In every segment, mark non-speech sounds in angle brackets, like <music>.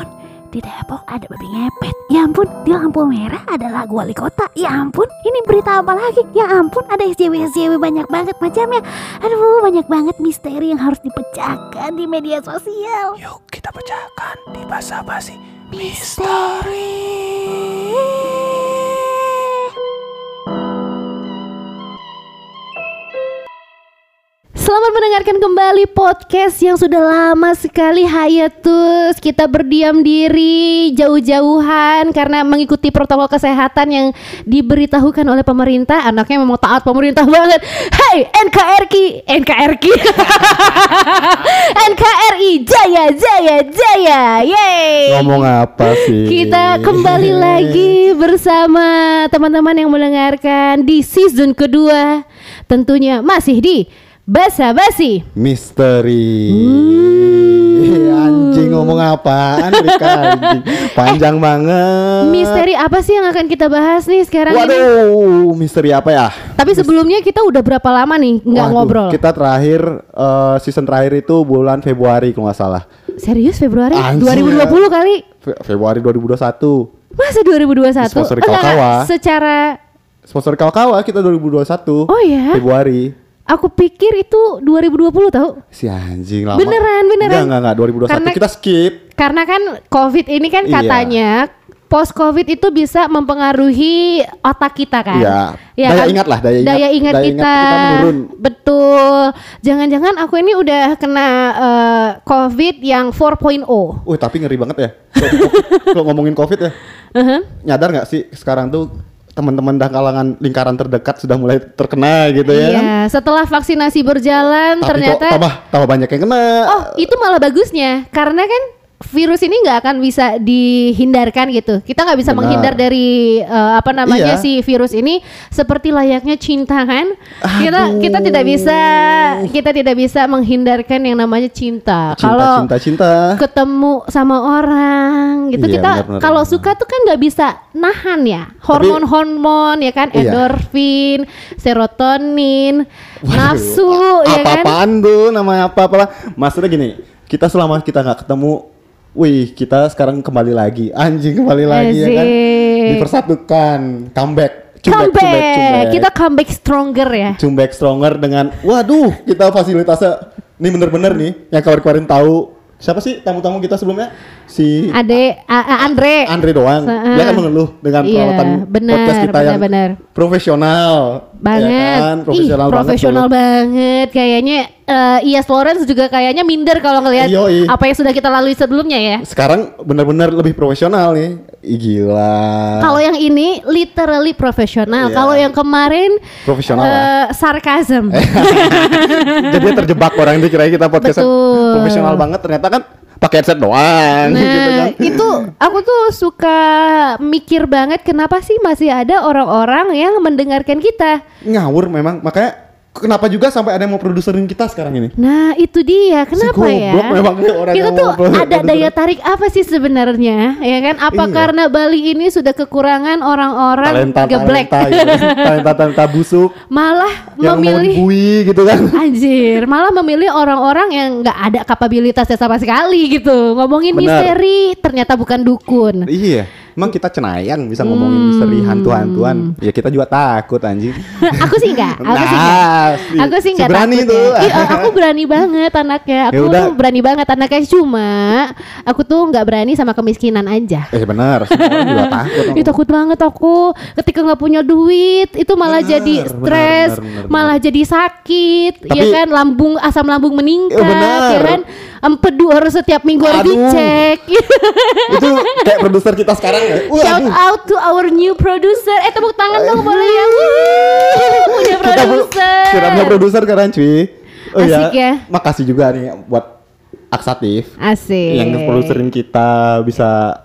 ampun, di Depok ada babi ngepet. Ya ampun, di lampu merah ada lagu wali kota. Ya ampun, ini berita apa lagi? Ya ampun, ada SJW-SJW banyak banget macamnya. Aduh, banyak banget misteri yang harus dipecahkan di media sosial. Yuk kita pecahkan di bahasa basi. Misteri. Selamat mendengarkan kembali podcast yang sudah lama sekali hiatus. Kita berdiam diri jauh-jauhan karena mengikuti protokol kesehatan yang diberitahukan oleh pemerintah. Anaknya memang taat pemerintah <laughs> banget. Hey NKRI, NKRI, NKRI, <laughs> Jaya, Jaya, Jaya, yeay. Ngomong apa sih? Kita kembali <laughs> lagi bersama teman-teman yang mendengarkan di season kedua. Tentunya masih di Basa Basi. Misteri. Hmm. <laughs> Anjing ngomong apaan Rika anjing. Panjang banget. Misteri apa sih yang akan kita bahas nih sekarang ini? Waduh, misteri apa ya? Tapi sebelumnya kita udah berapa lama nih nggak Waduh, ngobrol? Kita terakhir eh, season terakhir itu bulan Februari kalau nggak salah. Serius Februari Anjing, 2020 kali? Fe- Februari 2021. Masa 2021? Sponsor. Kawa-Kawa. Secara Sponsor kawa-kawa kita 2021. Oh ya? Februari. Aku pikir itu 2020 tahu. Si anjing lama. Beneran, beneran. Enggak, enggak, enggak. 2021 Karena- kita skip. Karena kan COVID ini kan Iya. katanya post COVID itu bisa mempengaruhi otak kita kan. Iya. Ya Daya kan? ingat lah, daya ingat- Daya ingat daya ingat kita. kita menurun. Betul. Jangan-jangan aku ini udah kena eh, COVID yang 4.0. Wih tapi ngeri banget ya. Kalau ngomongin covid ya, <laughs> Uh-huh. nyadar nggak sih sekarang tuh teman-teman dan kalangan lingkaran terdekat sudah mulai terkena gitu ya? Iya, setelah vaksinasi berjalan Tapi ternyata kok tambah tambah banyak yang kena. Oh, itu malah bagusnya karena kan virus ini nggak akan bisa dihindarkan gitu. Kita nggak bisa Benar. menghindar dari eh, apa namanya Iya. si virus ini seperti layaknya cinta kan. Kita Aduh. kita tidak bisa kita tidak bisa menghindarkan yang namanya cinta. cinta, Kalau cinta, cinta. ketemu sama orang gitu Iya, kita kalau suka tuh kan nggak bisa nahan ya hormon-hormon ya kan Iya. endorfin serotonin nafsu ya kan Apa-apaan tuh namanya apa-apalah. Maksudnya gini, kita selama kita nggak ketemu, wih kita sekarang kembali lagi, anjing kembali lagi ya kan, dipersatukan, comeback, comeback, comeback, comeback. kita comeback stronger ya. Comeback stronger dengan waduh kita fasilitasnya ini bener-bener nih yang kemarin-kemarin tahu siapa sih tamu-tamu kita sebelumnya? Si Ade A- Andre. Andre doang. Se- dia kan mengeluh dengan Iya, perawatan benar, podcast kita yang benar, benar. profesional banget. ya kan? Ih, profesional, profesional banget banget. Kayaknya eh Iyas Lawrence juga kayaknya minder kalau ngelihat apa yang sudah kita lalui sebelumnya ya sekarang bener-bener lebih profesional nih Ih, gila Kalau yang ini literally profesional. Iya. Kalau yang kemarin Profesional eh, lah. sarkasm. <laughs> jadi terjebak orang dikira kita podcast profesional banget ternyata kan pakai headset doang gitu kan Nah, itu aku tuh suka mikir banget kenapa sih masih ada orang-orang yang mendengarkan kita. ngawur memang makanya kenapa juga sampai ada yang mau produserin kita sekarang ini Nah, itu dia. Kenapa ya? goblok memang nih orang Kita yang tuh ada daya tarik apa sih sebenarnya? Ya kan? Apa Iya. karena Bali ini sudah kekurangan orang-orang geblek? talenta gitu. talenta talenta busuk Malah yang memilih dibui gitu kan Anjir, malah memilih orang-orang yang nggak ada kapabilitasnya sama sekali gitu. Ngomongin Benar. misteri, ternyata bukan dukun. iya emang kita cenayang bisa ngomongin Hmm. misteri hantu-hantuan ya kita juga takut anjing <laughs> aku sih enggak, aku sih enggak. Nah, Aku sih si enggak berani takut tuh. ya. Ih, aku berani banget anaknya. <laughs> Aku Ya tuh berani banget anaknya cuma aku tuh nggak berani sama kemiskinan aja. eh benar juga <laughs> takut Ih takut banget aku ketika nggak punya duit itu malah Benar, jadi stres, malah jadi sakit, ya Tapi- kan lambung asam lambung meningkat, Eh, benar. ya kan empedu harus setiap minggu harus dicek. <laughs> itu kayak produser kita sekarang ya Wah, Shout aduh. out to our new producer. Eh tepuk tangan dong boleh ya. Punya produser. kita punya produser sekarang cuy oh Asik ya. makasih juga nih buat aksatif Asik. yang produserin kita bisa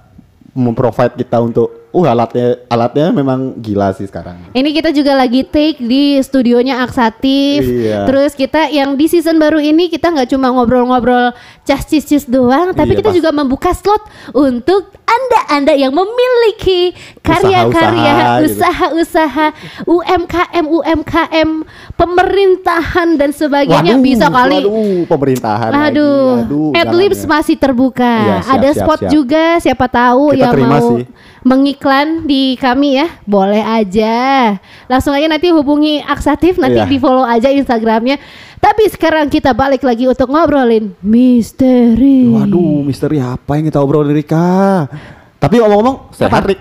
memprovide kita untuk uh alatnya alatnya memang gila sih sekarang. Ini kita juga lagi take di studionya Aksatif. Iya. Terus kita yang di season baru ini kita nggak cuma ngobrol-ngobrol cas-cis doang, tapi Iya, kita pas- juga membuka slot untuk anda-anda yang memiliki karya-karya, Usaha-usaha gitu. UMKM, UMKM, pemerintahan dan sebagainya bisa kali. Waduh, pemerintahan lagi. Aduh, Aduh, Adlibs ya. masih terbuka. Iya, siap, Ada siap, spot siap. juga, siapa tahu Kita yang terima mau sih. Mengiklan di kami ya, boleh aja. Langsung aja nanti hubungi Aksatif, nanti Iya. di follow aja Instagramnya. Tapi sekarang kita balik lagi untuk ngobrolin misteri. Waduh, misteri apa yang kita obrolin Rika? Tapi ngomong-ngomong, sehat Rik.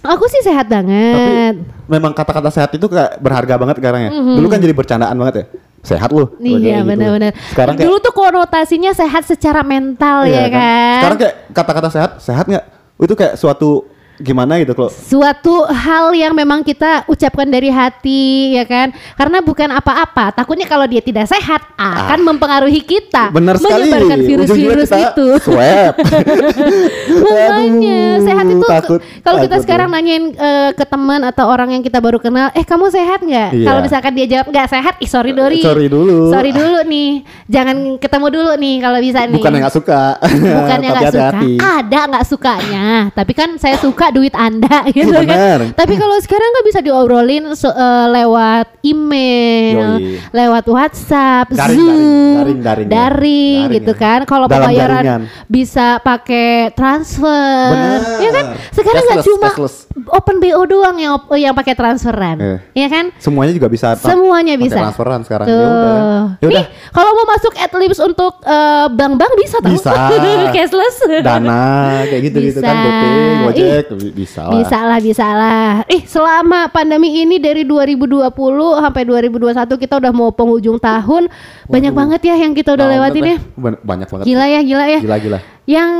Aku sih sehat Tapi banget. memang kata-kata sehat itu kayak berharga banget sekarang ya. Dulu kan jadi bercandaan banget ya. Sehat lu. Iya gitu. benar-benar. Sekarang kayak Dulu tuh konotasinya sehat secara mental Iya ya kan. Sekarang kayak kata-kata sehat, sehat nggak? Itu kayak suatu gimana gitu kalau suatu hal yang memang kita ucapkan dari hati ya kan karena bukan apa-apa takutnya kalau dia tidak sehat akan mempengaruhi kita Ah. Bener sekali. menyebarkan virus-virus itu Swab. <laughs> makanya sehat itu takut, kalau kita takut sekarang ya. nanyain eh, ke teman atau orang yang kita baru kenal eh kamu sehat nggak Iya. kalau misalkan dia jawab nggak sehat ih sorry Dori Sorry dulu. sorry dulu nih jangan ketemu dulu nih kalau bisa nih Bukan yang nggak suka. bukannya <laughs> Tapi nggak suka ada nggak sukanya tapi kan saya suka duit anda <laughs> gitu Bener. kan tapi kalau sekarang kan bisa diobrolin se- eh, lewat email Yoi. lewat WhatsApp Daring, Zoom daring, daring, daring ya. daring Daring gitu ya. kan kalau pembayaran bisa pakai transfer Bener. ya kan sekarang nggak cuma cashless. Open BO doang yang op- yang pakai transferan Eh. ya kan Semuanya juga bisa. Semuanya bisa. Transferan sekarang. Tuh. Ya udah. Ya Nih, udah. kalau mau masuk AdLibs untuk eh, bank-bank bisa tau? Bisa. <laughs> Cashless. Dana kayak gitu-gitu kan Bisa. GoPay, Gojek bi- bisa lah. Bisa lah, bisa lah. Ih, selama pandemi ini dari 2020 sampai 2021 kita udah mau penghujung tahun. Banyak banget ya yang kita udah Nah, lewatin bener ya. Ban- Banyak banget. Gila ya, gila ya. Gila gila. Yang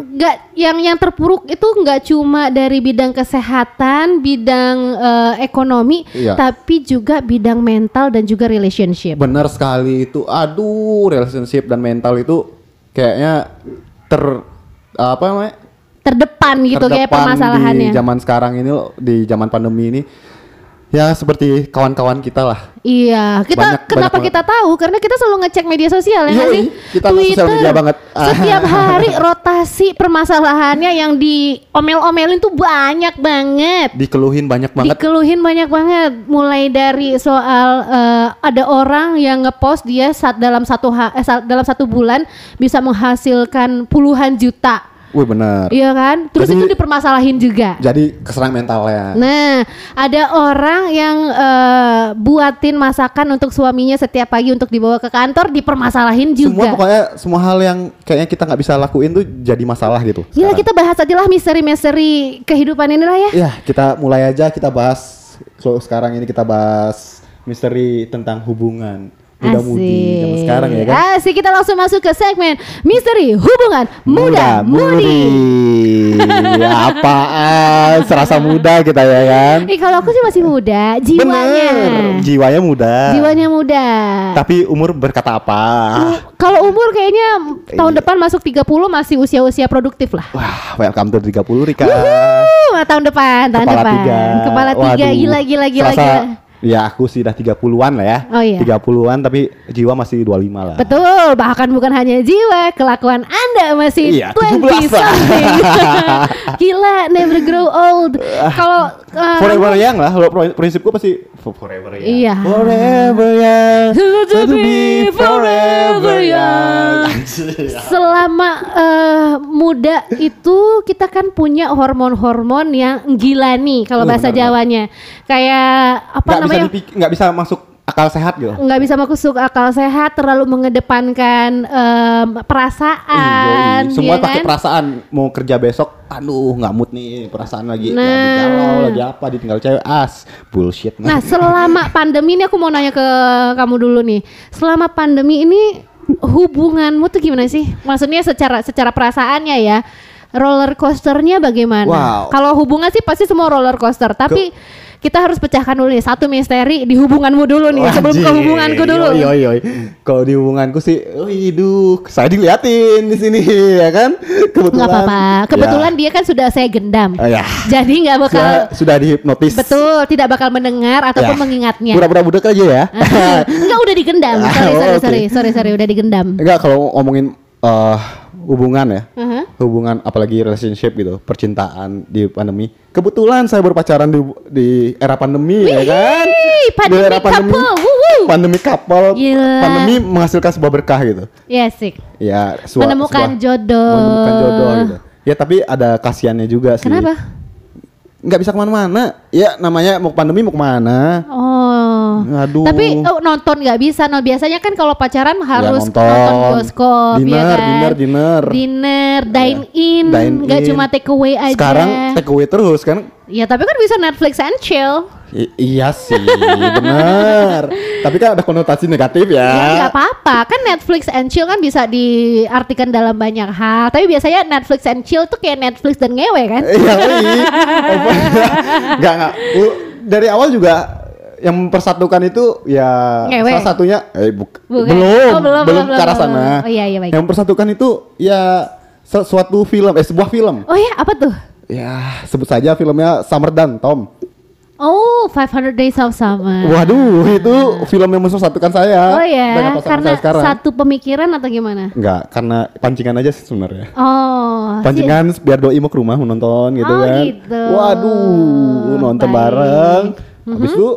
nggak yang yang terpuruk itu nggak cuma dari bidang kesehatan, bidang eh, ekonomi, Iya. tapi juga bidang mental dan juga relationship. Bener sekali itu. Aduh, relationship dan mental itu kayaknya ter apa namanya? Terdepan gitu kayak terdepan permasalahannya. di zaman sekarang ini loh, di zaman pandemi ini. Ya seperti kawan-kawan kita lah. Iya, kita Banyak- kenapa banyak kita tahu? Karena kita selalu ngecek media sosial ya nggak Yoi, sih? kita sosial media banget. Setiap <laughs> hari rotasi permasalahannya yang diomel-omelin tuh banyak banget. Dikeluhin banyak banget. Dikeluhin banyak banget. Mulai dari soal eh, ada orang yang ngepost dia saat dalam satu ha- eh, saat- dalam satu bulan bisa menghasilkan puluhan juta. Wih bener. Iya kan? Terus Jadi- itu dipermasalahin juga. Jadi keserang mentalnya. Nah, ada orang yang eh, buatin masakan untuk suaminya setiap pagi untuk dibawa ke kantor dipermasalahin Semua juga. pokoknya semua hal yang kayaknya kita nggak bisa lakuin tuh jadi masalah gitu. Sekarang. kita bahas aja lah misteri-misteri kehidupan ini lah ya. Ya kita mulai aja kita bahas. Kalau sekarang ini kita bahas misteri tentang hubungan muda-mudi zaman sekarang ya kan. Asik, kita langsung masuk ke segmen misteri hubungan muda-mudi. <laughs> ya apaan? Serasa muda kita ya kan. Eh kalau aku sih masih muda, jiwanya. Bener, jiwanya muda. Jiwanya muda. Tapi umur berkata apa? Kalau umur kayaknya tahun Iya. depan masuk 30 masih usia-usia produktif lah. Wah, welcome to 30 Rika. Uh, tahun depan, tahun Kepala depan. tiga. Kepala tiga, Waduh, gila gila gila serasa- gila. Ya aku sih udah 30-an lah ya. Oh, iya. 30-an tapi jiwa masih 25 lah. Betul, bahkan bukan hanya jiwa, kelakuan Anda masih Iya, 20 17 lah. something. <laughs> Gila, never grow old. Kalau uh, Forever young lah, prinsipku pasti fo- forever young. Iya. Forever young. To be forever young. selama eh, muda itu kita kan punya hormon-hormon yang gila nih kalau bahasa Jawanya. Kayak apa Nggak bisa namanya? dipik- nggak bisa masuk akal sehat gitu. nggak bisa masuk akal sehat terlalu mengedepankan em, perasaan Yoi. Semua ya pakai kan? perasaan mau kerja besok, aduh nggak mood nih perasaan lagi, Nah. lagi galau, lagi apa, ditinggal cewek, as bullshit. Nah, selama pandemi ini aku mau nanya ke kamu dulu nih. Selama pandemi ini hubunganmu tuh gimana sih? Maksudnya secara secara perasaannya ya. Roller coasternya bagaimana? Wow. Kalau hubungan sih pasti semua roller coaster, tapi kita harus pecahkan dulu nih satu misteri di hubunganmu dulu nih sebelum ke Wajib. hubunganku dulu. Yoi, yoi, yoi. Kalau di hubunganku sih, waduh, saya diliatin di sini ya kan. Kebetulan. Nggak apa-apa. Kebetulan dia kan sudah saya gendam. Ya. ya. Jadi nggak bakal Sudah, sudah dihipnotis. betul tidak bakal mendengar ataupun Ya. mengingatnya. Pura-pura budak aja ya. Enggak udah digendam. <laughs> Sorry, Oh, sorry, sorry, sorry, sorry, udah digendam. Enggak kalau ngomongin eh, hubungan ya. Uh-huh. Hubungan apalagi relationship gitu, percintaan di pandemi. Kebetulan saya berpacaran di di era pandemi ya kan. Wih, pandemic Di era couple, wuhu. Pandemi couple. Gila. Pandemi menghasilkan sebuah berkah gitu. Ya sih. Ya, Menemukan sebuah- jodoh. Menemukan jodoh gitu. Ya tapi ada kasihannya juga sih. Kenapa? Nggak bisa ke mana-mana. Ya namanya mau pandemi mau ke mana. Oh. Aduh. Tapi oh, nonton nggak bisa. No, biasanya kan kalau pacaran harus nonton. bioskop, Dinner, ya kan? dinner, dinner. Dinner, dine in, Dine nggak in. cuma take away aja. Sekarang take away terus kan. Ya tapi kan bisa Netflix and chill. I- iya sih, bener. <laughs> Tapi kan ada konotasi negatif ya. Ya nggak apa-apa. Kan Netflix and chill kan bisa diartikan dalam banyak hal. Tapi biasanya Netflix and chill tuh kayak Netflix dan ngewe kan? <laughs> Iya, iya. <laughs> Enggak, enggak. U- Dari awal juga yang mempersatukan itu ya Ngewe. salah satunya eh buk- Bukan. belum, Oh, belum, belum, ke arah sana. belum. Oh, iya, iya, baik. Yang mempersatukan itu ya sesuatu film eh sebuah film. Oh ya apa tuh? Ya, sebut saja filmnya Summer Dan Tom. Oh 500 Days of Summer. Waduh, itu film yang mempersatukan saya. Oh ya, pasangan karena satu pemikiran atau gimana? Enggak, karena pancingan aja sih sebenarnya. Oh, Pancingan biar doi mau ke rumah menonton gitu Oh, kan. gitu. Waduh, nonton Baik. bareng. Habis itu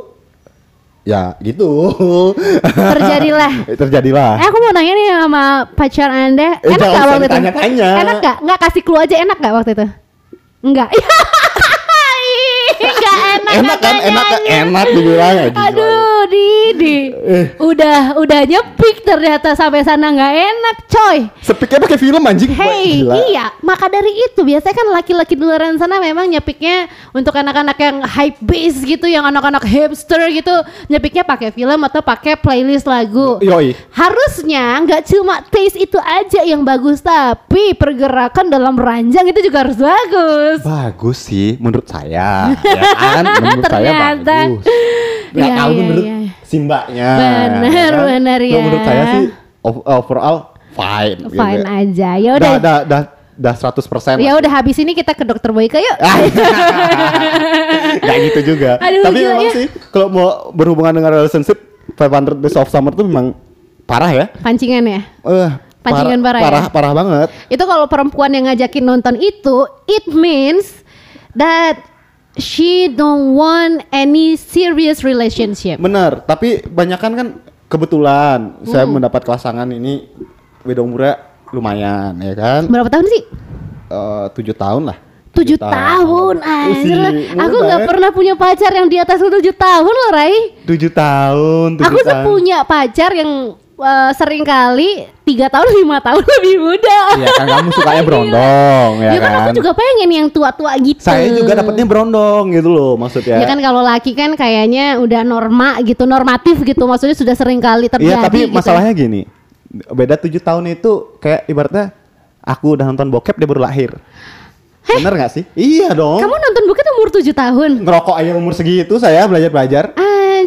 ya gitu. terjadilah. <laughs> Terjadilah. Eh, aku mau nanya nih sama pacar anda, Eh, enak gak waktu itu? ditanya-tanya. Enak gak? Nggak kasih clue aja enak gak waktu itu? Enggak. <laughs> Enak. enak kan? Enak kan? Enak dibilang ya. gila. Aduh, Didi. Eh. Udah, udah nyepik ternyata sampai sana nggak enak, coy. Sepiknya pakai film anjing. Hey, gila. iya, maka dari itu biasanya kan laki-laki di luar sana memang nyepiknya untuk anak-anak yang hype base gitu, yang anak-anak hipster gitu, nyepiknya pakai film atau pakai playlist lagu. Yoi. Harusnya nggak cuma taste itu aja yang bagus, tapi pergerakan dalam ranjang itu juga harus bagus. Bagus sih menurut saya. <laughs> ya kan? Menurut saya Ternyata. bagus. Nggak Iya, tahu iya, menurut si mbaknya. Bener, kan? Kalau ya. Menurut saya sih ov- overall fine. gitu Fine ya. aja. Ya Dah, udah. dah, dah, dah 100% Ya udah habis ini kita ke dokter Boyke yuk. <laughs> Gak gitu juga. Aduh, Tapi gila memang ya. sih kalau mau berhubungan dengan relationship 500 Days of Summer tuh memang parah ya. Pancingan ya. Eh, Pancingan parah ya? parah, parah banget. Itu kalau perempuan yang ngajakin nonton itu, it means that she don't want any serious relationship. Bener, tapi banyak kan kan kebetulan saya Hmm. mendapat pasangan ini beda umurnya lumayan ya kan. Berapa tahun sih? Eh, tujuh tahun lah. Tujuh tahun, anjir lah. Aku nggak pernah punya pacar yang di atas tujuh tahun loh, Rai. Tujuh tahun, tujuh Aku tahun. punya pacar yang eh, sering kali tiga tahun <laughs> lima tahun lebih muda. Iya kan kamu sukanya <laughs> berondong ya, Ya kan kan. aku juga pengen yang tua-tua gitu. Saya juga dapatnya berondong gitu loh maksudnya. Ya kan kalau laki kan kayaknya udah norma gitu, normatif gitu. Maksudnya sudah sering kali terjadi. Iya tapi gitu. masalahnya gini, beda tujuh tahun itu kayak ibaratnya aku udah nonton bokep dia baru lahir. Bener gak sih? Iya dong. Kamu nonton buket umur 7 tahun? ngerokok aja umur segitu saya belajar belajar.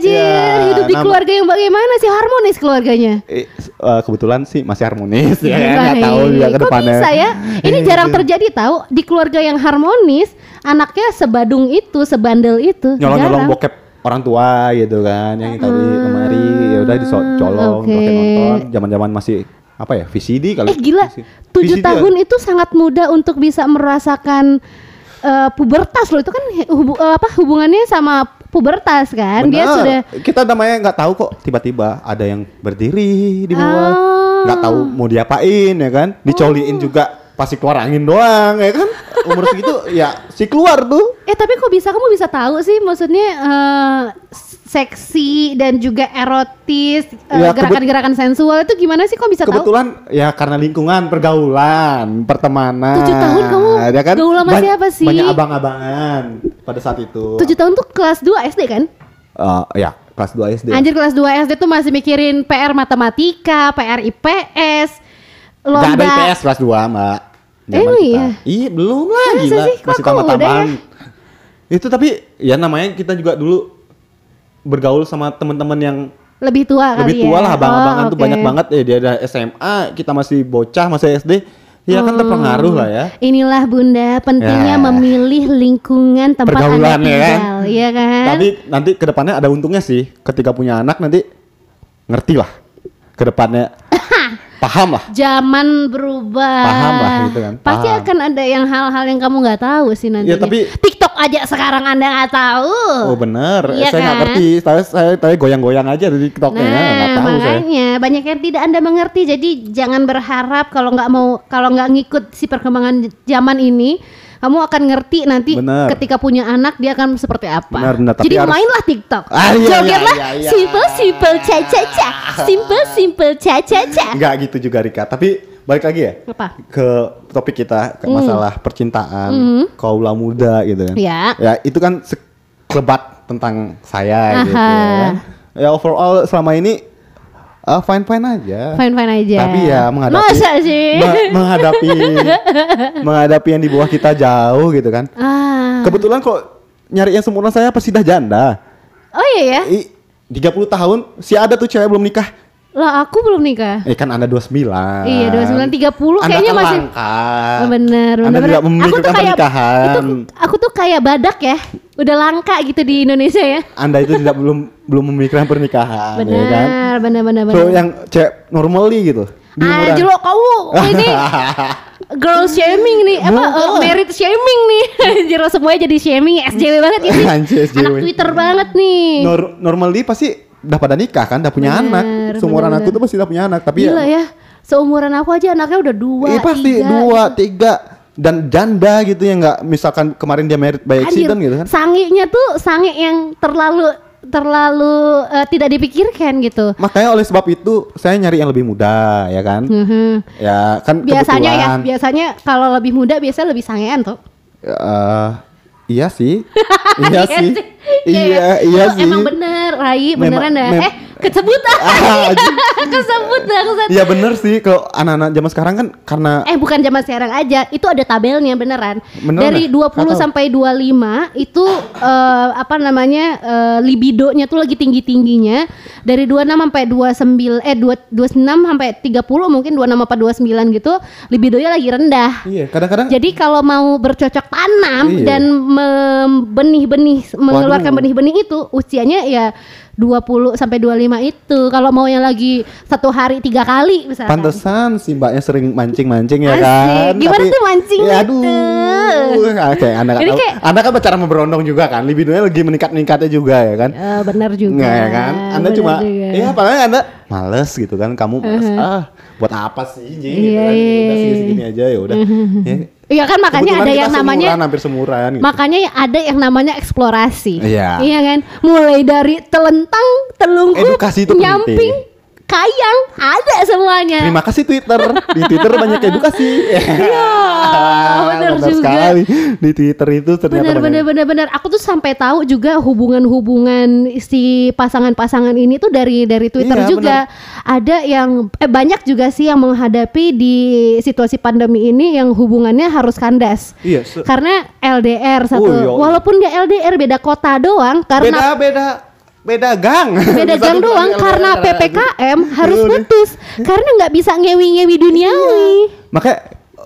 Anjir, Ya, hidup di nama- keluarga yang bagaimana sih harmonis keluarganya? Eh, eh, kebetulan sih masih harmonis ya kan nggak tahu juga ke Kok depannya. bisa ya? Ini jarang terjadi tahu di keluarga yang harmonis, anaknya sebadung itu, sebandel itu. Nyolong-nyolong Jarang. bokep orang tua gitu kan yang tadi kemari ya udah dicolong pakai nonton zaman-zaman masih apa ya VCD kali. Eh gila, VCD. tujuh VCD tahun itu sangat muda untuk bisa merasakan eh, pubertas loh. Itu kan hubu- eh, apa hubungannya sama pubertas kan? Dia Bener. sudah kita namanya nggak tahu kok tiba-tiba ada yang berdiri di bawah Oh. nggak tahu mau diapain ya kan dicoliin juga pasti keluar angin doang ya kan umur segitu ya si keluar tuh Eh tapi kok bisa kamu bisa tahu sih maksudnya eh, seksi dan juga erotis eh, Ya, gerakan-gerakan sensual itu gimana sih kok bisa tahu? kebetulan ya karena lingkungan pergaulan pertemanan Tujuh tahun kamu ya kan gaul sama Ban- siapa sih? banyak abang-abangan pada saat itu Tujuh tahun tuh kelas 2 SD kan? Eh, ya kelas 2 SD Anjir kelas 2 SD tuh masih mikirin PR matematika, PR IPS, Nggak ada lomba. IPS kelas 2 mbak Zaman Emang kita. iya? Iya belum lah Masa gila sih? Kok masih tambah-tambahan ya? Itu tapi ya namanya kita juga dulu bergaul sama teman-teman yang Lebih tua kali lebih tua ya? lah abang-abangan Oh, tuh oke. banyak banget ya dia ada SMA kita masih bocah masih SD ya kan terpengaruh lah ya Inilah bunda pentingnya Ya. memilih lingkungan tempat Pergaulan, anda ya kan? tinggal, ya kan? tapi nanti ke depannya ada untungnya sih ketika punya anak nanti ngerti lah ke depannya <laughs> paham lah Zaman berubah. Paham lah gitu kan, Pasti paham. akan ada yang hal-hal yang kamu nggak tahu sih nanti. Ya, tapi- TikTok aja sekarang anda nggak tahu. oh bener Iya saya nggak kan? ngerti saya saya, saya goyang-goyang aja di tiktoknya nggak Nah, tahu saya makanya banyak yang tidak anda mengerti. Jadi jangan berharap kalau nggak mau kalau nggak ngikut si perkembangan zaman ini, kamu akan ngerti nanti Bener. ketika punya anak dia akan seperti apa. Benar, benar. Tapi Jadi harus- mainlah TikTok, Ah, iya, jogetlah, iya, iya, iya. simple simple ca ca ca, simple simple ca ca ca. nggak gitu juga Rika tapi balik lagi ya Apa? ke topik kita ke masalah percintaan kaula muda gitu. Ya. ya itu kan sekelebat tentang saya gitu Aha. ya kan ya overall selama ini fine fine aja Fine fine aja. tapi ya menghadapi Masa sih? me- menghadapi <laughs> menghadapi yang di bawah kita jauh gitu kan ah. kebetulan kok nyari yang sempurna saya pasti dah janda Oh iya ya. I, 30 tahun si ada tuh cewek belum nikah Lah aku belum nikah. Eh kan Anda 29. Iya, 29 30 Anda kayaknya kan masih langka. Oh, bener, bener, Anda bener. tidak memikirkan pernikahan. itu, aku tuh kayak badak ya, udah langka gitu di Indonesia ya. Anda itu tidak <laughs> belum belum memikirkan pernikahan ya kan. Benar, benar, benar. So yang cewek normally gitu. Ah, jelok kamu <laughs> ini girl shaming nih, apa uh, merit shaming nih. <laughs> Jero semuanya jadi shaming, SJW banget ini. Anjir, SJW. Anak Twitter banget nih. Nor- normally pasti udah pada nikah kan, udah punya Bener, anak. Seumuran bener, aku tuh pasti udah punya anak, tapi Gila ya, ya. Seumuran aku aja anaknya udah dua, eh, pasti tiga, dua, tiga dan janda gitu yang nggak misalkan kemarin dia married by Anjir, accident gitu kan. Sanginya tuh sangi yang terlalu terlalu eh, tidak dipikirkan gitu. Makanya oleh sebab itu saya nyari yang lebih muda ya kan. Mhm. Ya kan Biasanya ya, kebetulan. biasanya kalau lebih muda biasanya lebih sangean tuh. Eh, iya sih. <laughs> <laughs> iya sih. Iya, Iya, ya. iya Lu sih. Emang bener, Rai, beneran dah. mem- eh, kesebut Ah, <laughs> kesebut bangsat. Iya bener sih kalau anak-anak zaman sekarang kan karena Eh bukan zaman sekarang aja, itu ada tabelnya beneran. Beneran Dari ya? 20 Nggak tahu. sampai 25 itu eh, apa namanya eh, libidonya tuh lagi tinggi-tingginya. Dari 26 sampai 29 eh 2, 26 sampai 30 mungkin 26 sampai 29 gitu, libidonya lagi rendah. iya kadang-kadang Jadi kalau mau bercocok tanam Iya. dan mem- benih-benih mengeluarkan benih-benih itu usianya ya 20 sampai 25 itu. Kalau mau yang lagi satu hari tiga kali misalkan. pantesan si mbaknya sering mancing-mancing ya Asik. kan. Gimana tuh mancing ya, itu? aduh. Ah, kayak anda kan, kayak- anda kan pacaran sama berondong juga kan. Libidonya lagi meningkat-meningkatnya juga ya kan. Eh, benar juga. Nggak ya kan? Anda cuma juga. ya padahal Anda males gitu kan. Kamu males ah buat apa sih Ji? gitu Iya, kan. iya, Ya udah iya. sih segini aja ya udah. Ya, Iya kan makanya kebetulan ada yang namanya hampir semuran gitu. makanya ada yang namanya eksplorasi. Iya. Iya kan? Mulai dari telentang, telungkup, Edukasi itu nyamping, penting. Kayang, ada semuanya. Terima kasih Twitter. Di Twitter banyak edukasi. Iya, <laughs> benar Benar juga. sekali. Di Twitter itu ternyata Bener banyak. bener bener bener. Aku tuh sampai tahu juga hubungan-hubungan si pasangan-pasangan ini tuh dari dari Twitter Iya, juga. Ada yang eh, banyak juga sih yang menghadapi di situasi pandemi ini yang hubungannya harus kandas. Iya, Karena LDR satu. Oh, iya. Walaupun nggak LDR beda kota doang karena beda beda beda gang. beda gang doang LDR. karena PPKM harus Iya, putus karena nggak bisa ngewi-ngewi duniawi. Makanya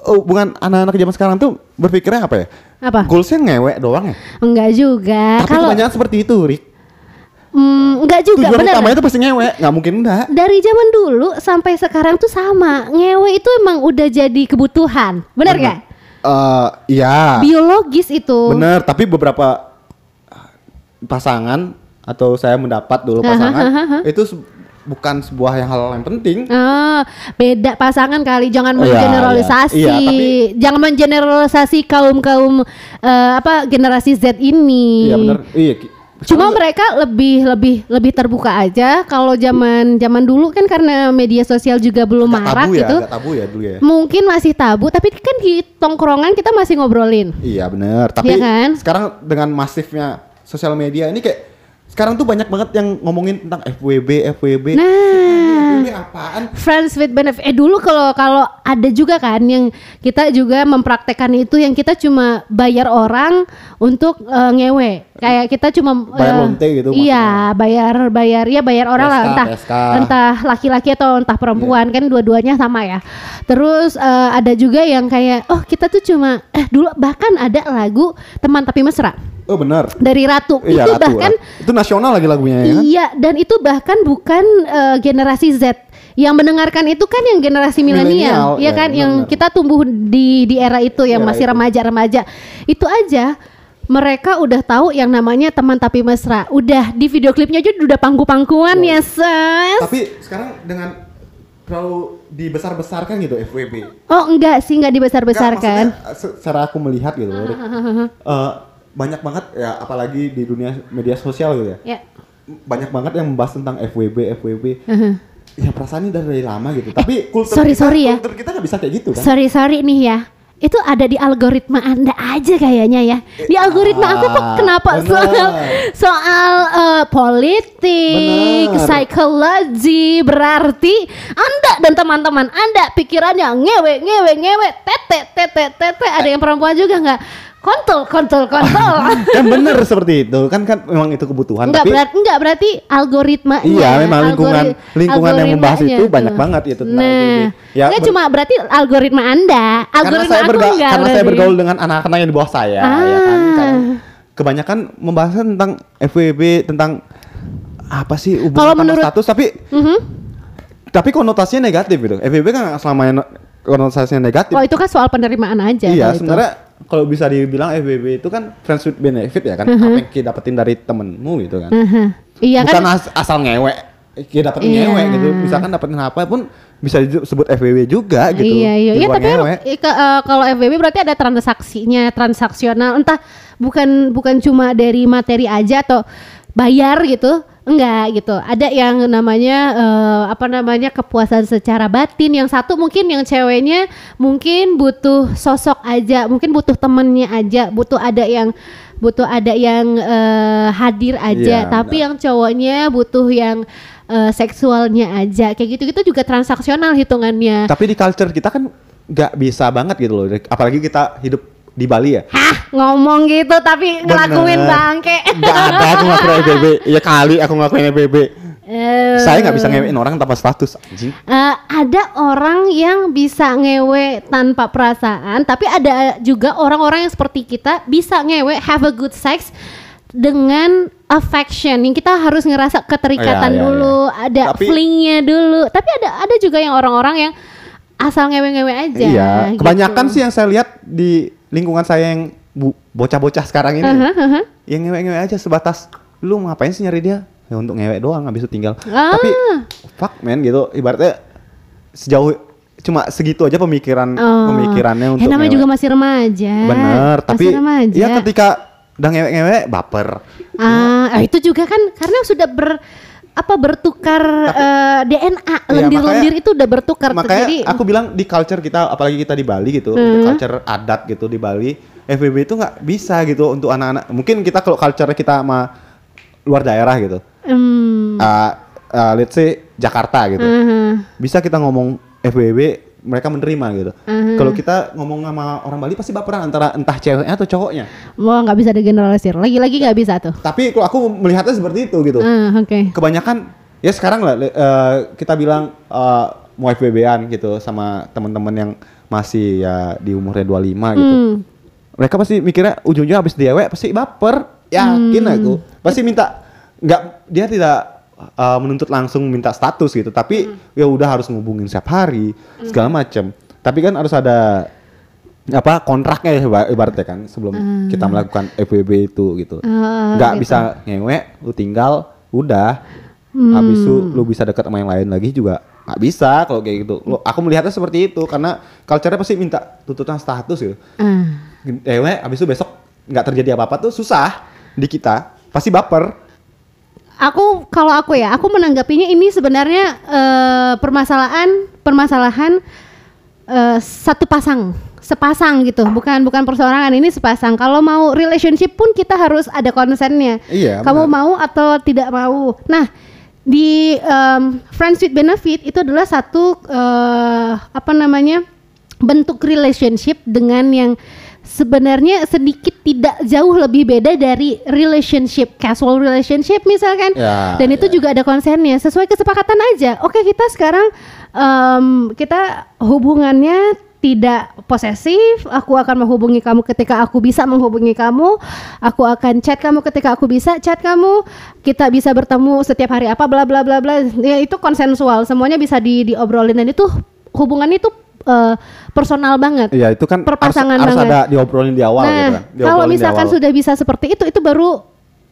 hubungan anak-anak zaman sekarang tuh berpikirnya apa ya? Apa? Goalsnya ngewek doang ya. Enggak juga. Tapi Kalau kebanyakan seperti itu, Rik. mm, enggak juga Tujuan bener. utamanya itu pasti ngewek, nggak mungkin enggak. dari zaman dulu sampai sekarang tuh sama ngewe itu emang udah jadi kebutuhan bener Bener. gak Eh, iya. biologis itu Bener, tapi beberapa pasangan atau saya mendapat dulu pasangan itu se- bukan sebuah yang hal yang penting. Ah, beda pasangan kali jangan Oh, iya, mengeneralisasi iya. Iya, tapi- jangan mengeneralisasi kaum kaum apa generasi Z ini Iya bener. Iya. cuma mereka lebih lebih lebih terbuka aja kalau zaman zaman dulu kan karena media sosial juga belum agak marak tabu ya, gitu tabu ya dulu ya. mungkin masih tabu tapi kan di tongkrongan kita masih ngobrolin Iya bener. Tapi Iya kan? sekarang dengan masifnya sosial media ini kayak sekarang tuh banyak banget yang ngomongin tentang FWB, FWB. Nah. FWB apaan? Friends with benefit. Eh dulu kalau kalau ada juga kan yang kita juga mempraktekkan itu yang kita cuma bayar orang untuk eh, ngewe. Kayak kita cuma Bayar eh, lonte gitu Iya, bayar bayar ya bayar orang lah entah TSK. entah laki-laki atau entah perempuan Iya. kan dua-duanya sama ya. Terus eh, ada juga yang kayak oh kita tuh cuma eh dulu bahkan ada lagu teman tapi mesra Oh benar. dari Ratu. Iya, itu Ratu, bahkan Ratu. itu nasional lagi lagunya ya kan? Iya, dan itu bahkan bukan eh, generasi Z. Yang mendengarkan itu kan yang generasi milenial, ya ya, kan? Yang benar-benar. kita tumbuh di di era itu yang Era masih itu. remaja-remaja. Itu aja mereka udah tahu yang namanya teman tapi mesra. Udah di video klipnya aja udah pangku-pangkuan ya, ses. Tapi sekarang dengan terlalu dibesar-besarkan gitu FWB. Oh, enggak sih, enggak dibesar-besarkan. Se- secara aku melihat gitu. Eh, banyak banget ya apalagi di dunia media sosial gitu ya. Ya. Banyak banget yang membahas tentang FWB, FWB. Ya perasaan ini dari, lama gitu. Tapi kultur sorry, kita, sorry ya. kultur kita nggak bisa kayak gitu kan? Sorry sorry nih ya. Itu ada di algoritma Anda aja kayaknya ya. Di algoritma aku kok ah, kenapa bener. soal soal eh, politik, Bener. psikologi berarti Anda dan teman-teman Anda pikirannya ngewe ngewe ngewe tete tete tete ada yang perempuan juga nggak? Kontol kontol kontol. <laughs> kan bener seperti itu kan kan memang itu kebutuhan Enggak tapi berarti enggak berarti algoritmanya. Iya, memang lingkungan- algori- lingkungan yang membahas itu banyak tuh. banget itu tentang Nah. Ya, enggak cuma berarti algoritma Anda, karena algoritma saya aku berga- enggak karena saya berarti. bergaul dengan anak-anak yang di bawah saya ya kan Ah. Karena kebanyakan membahas tentang FWB tentang apa sih hubungan menurut- status tapi Mhm. tapi konotasinya negatif gitu FWB kan selamanya konotasinya negatif Oh itu kan soal penerimaan aja. iya sebenarnya kalau bisa dibilang FWB itu kan friends with benefit ya kan apa yang kita dapetin dari temenmu gitu kan Mhm. Iya bukan kan? as- asal ngewe kita dapetin Iya. ngewe gitu misalkan dapetin apa pun bisa disebut FWB juga gitu Iya iya. Iya tapi eh, kalau FBB berarti ada transaksinya, transaksional. Entah bukan bukan cuma dari materi aja atau bayar gitu. Enggak gitu. Ada yang namanya eh, apa namanya kepuasan secara batin. Yang satu mungkin yang ceweknya mungkin butuh sosok aja, mungkin butuh temennya aja, butuh ada yang butuh ada yang eh, hadir aja. Iya, tapi benar. yang cowoknya butuh yang eh, seksualnya aja. Kayak gitu-gitu juga transaksional hitungannya. Tapi di culture kita kan nggak bisa banget gitu loh. Apalagi kita hidup di Bali ya. Hah, ngomong gitu tapi ngelakuin Bener. bangke. Nggak ada aku ngelakuin <laughs> FBB. Ya kali aku ngelakuin FBB. Eh, Saya nggak bisa ngewein orang tanpa status anjing. eh, ada orang yang bisa ngewe tanpa perasaan, tapi ada juga orang-orang yang seperti kita bisa ngewe have a good sex dengan affection yang kita harus ngerasa keterikatan Oh, iya, iya, dulu, ada Tapi- flingnya dulu. Tapi ada ada juga yang orang-orang yang asal ngewe-ngewe aja. Iya. gitu. Kebanyakan sih yang saya lihat di lingkungan saya yang bocah-bocah sekarang ini. Aha, aha. Yang ngewe-ngewe aja sebatas lu ngapain sih nyari dia? Ya untuk ngewe doang habis itu tinggal. Ah. Tapi fuck man gitu ibaratnya sejauh cuma segitu aja pemikiran Oh. pemikirannya Eh, untuk namanya ngewe. juga masih remaja. Bener, tapi remaja. ya ketika udah ngewe-ngewe baper. Ah, ah, itu juga kan karena sudah ber apa bertukar eh, DNA Iya, lendir-lendir makanya- itu udah bertukar Makanya jadi aku bilang di culture kita apalagi kita di Bali gitu, untuk culture adat gitu di Bali, FBB itu nggak bisa gitu untuk anak-anak. Mungkin kita kalau culture kita sama luar daerah gitu. hmm, Uh, uh, let's say Jakarta gitu. aha. Bisa kita ngomong FBB mereka menerima gitu. Kalau kita ngomong sama orang Bali pasti baperan antara entah ceweknya atau cowoknya. wah nggak bisa digeneralisir lagi-lagi nggak bisa tuh Tapi kalau aku melihatnya seperti itu gitu. Ah, oke kebanyakan ya sekarang lah eh, kita bilang eh, mau FBB-an gitu sama teman-teman yang masih ya di umurnya 25 gitu. Hmm. Mereka pasti mikirnya ujung-ujungnya habis dewe pasti baper. Yakin Hmm. aku. Pasti minta nggak dia tidak eh, menuntut langsung minta status gitu, tapi Hmm. ya udah harus ngubungin setiap hari segala macam. Tapi kan harus ada apa kontraknya ya iba- ibaratnya kan sebelum kita melakukan FBB itu gitu Hmm. Ah, nggak gitu. bisa ngewe lu tinggal udah habis itu lu bisa dekat sama yang lain lagi juga nggak bisa kalau kayak gitu Lu- aku melihatnya seperti itu karena culture pasti minta tuntutan status gitu Ah. ngewe habis itu besok nggak terjadi apa-apa tuh susah di kita pasti baper Aku kalau aku ya, aku menanggapinya ini sebenarnya eh, permasalahan permasalahan eh, satu pasang sepasang gitu, bukan bukan perseorangan ini sepasang. Kalau mau relationship pun kita harus ada konsennya. Iya, Kamu benar. mau atau tidak mau. Nah, di um, Friends with Benefit itu adalah satu eh, apa namanya bentuk relationship dengan yang sebenarnya sedikit tidak jauh lebih beda dari relationship casual relationship misalkan. Ya, dan itu ya. juga ada konsennya sesuai kesepakatan aja. Oke kita sekarang em, kita hubungannya tidak posesif. Aku akan menghubungi kamu ketika aku bisa menghubungi kamu. Aku akan chat kamu ketika aku bisa chat kamu. Kita bisa bertemu setiap hari apa bla bla bla bla. Ya itu konsensual. Semuanya bisa di diobrolin. Dan itu hubungannya itu eh, personal banget Iya itu kan Perpasangan harus, harus banget. ada diobrolin di awal gitu Nah, kan. kalau Diobrolin di misalkan awal. sudah bisa seperti itu, itu baru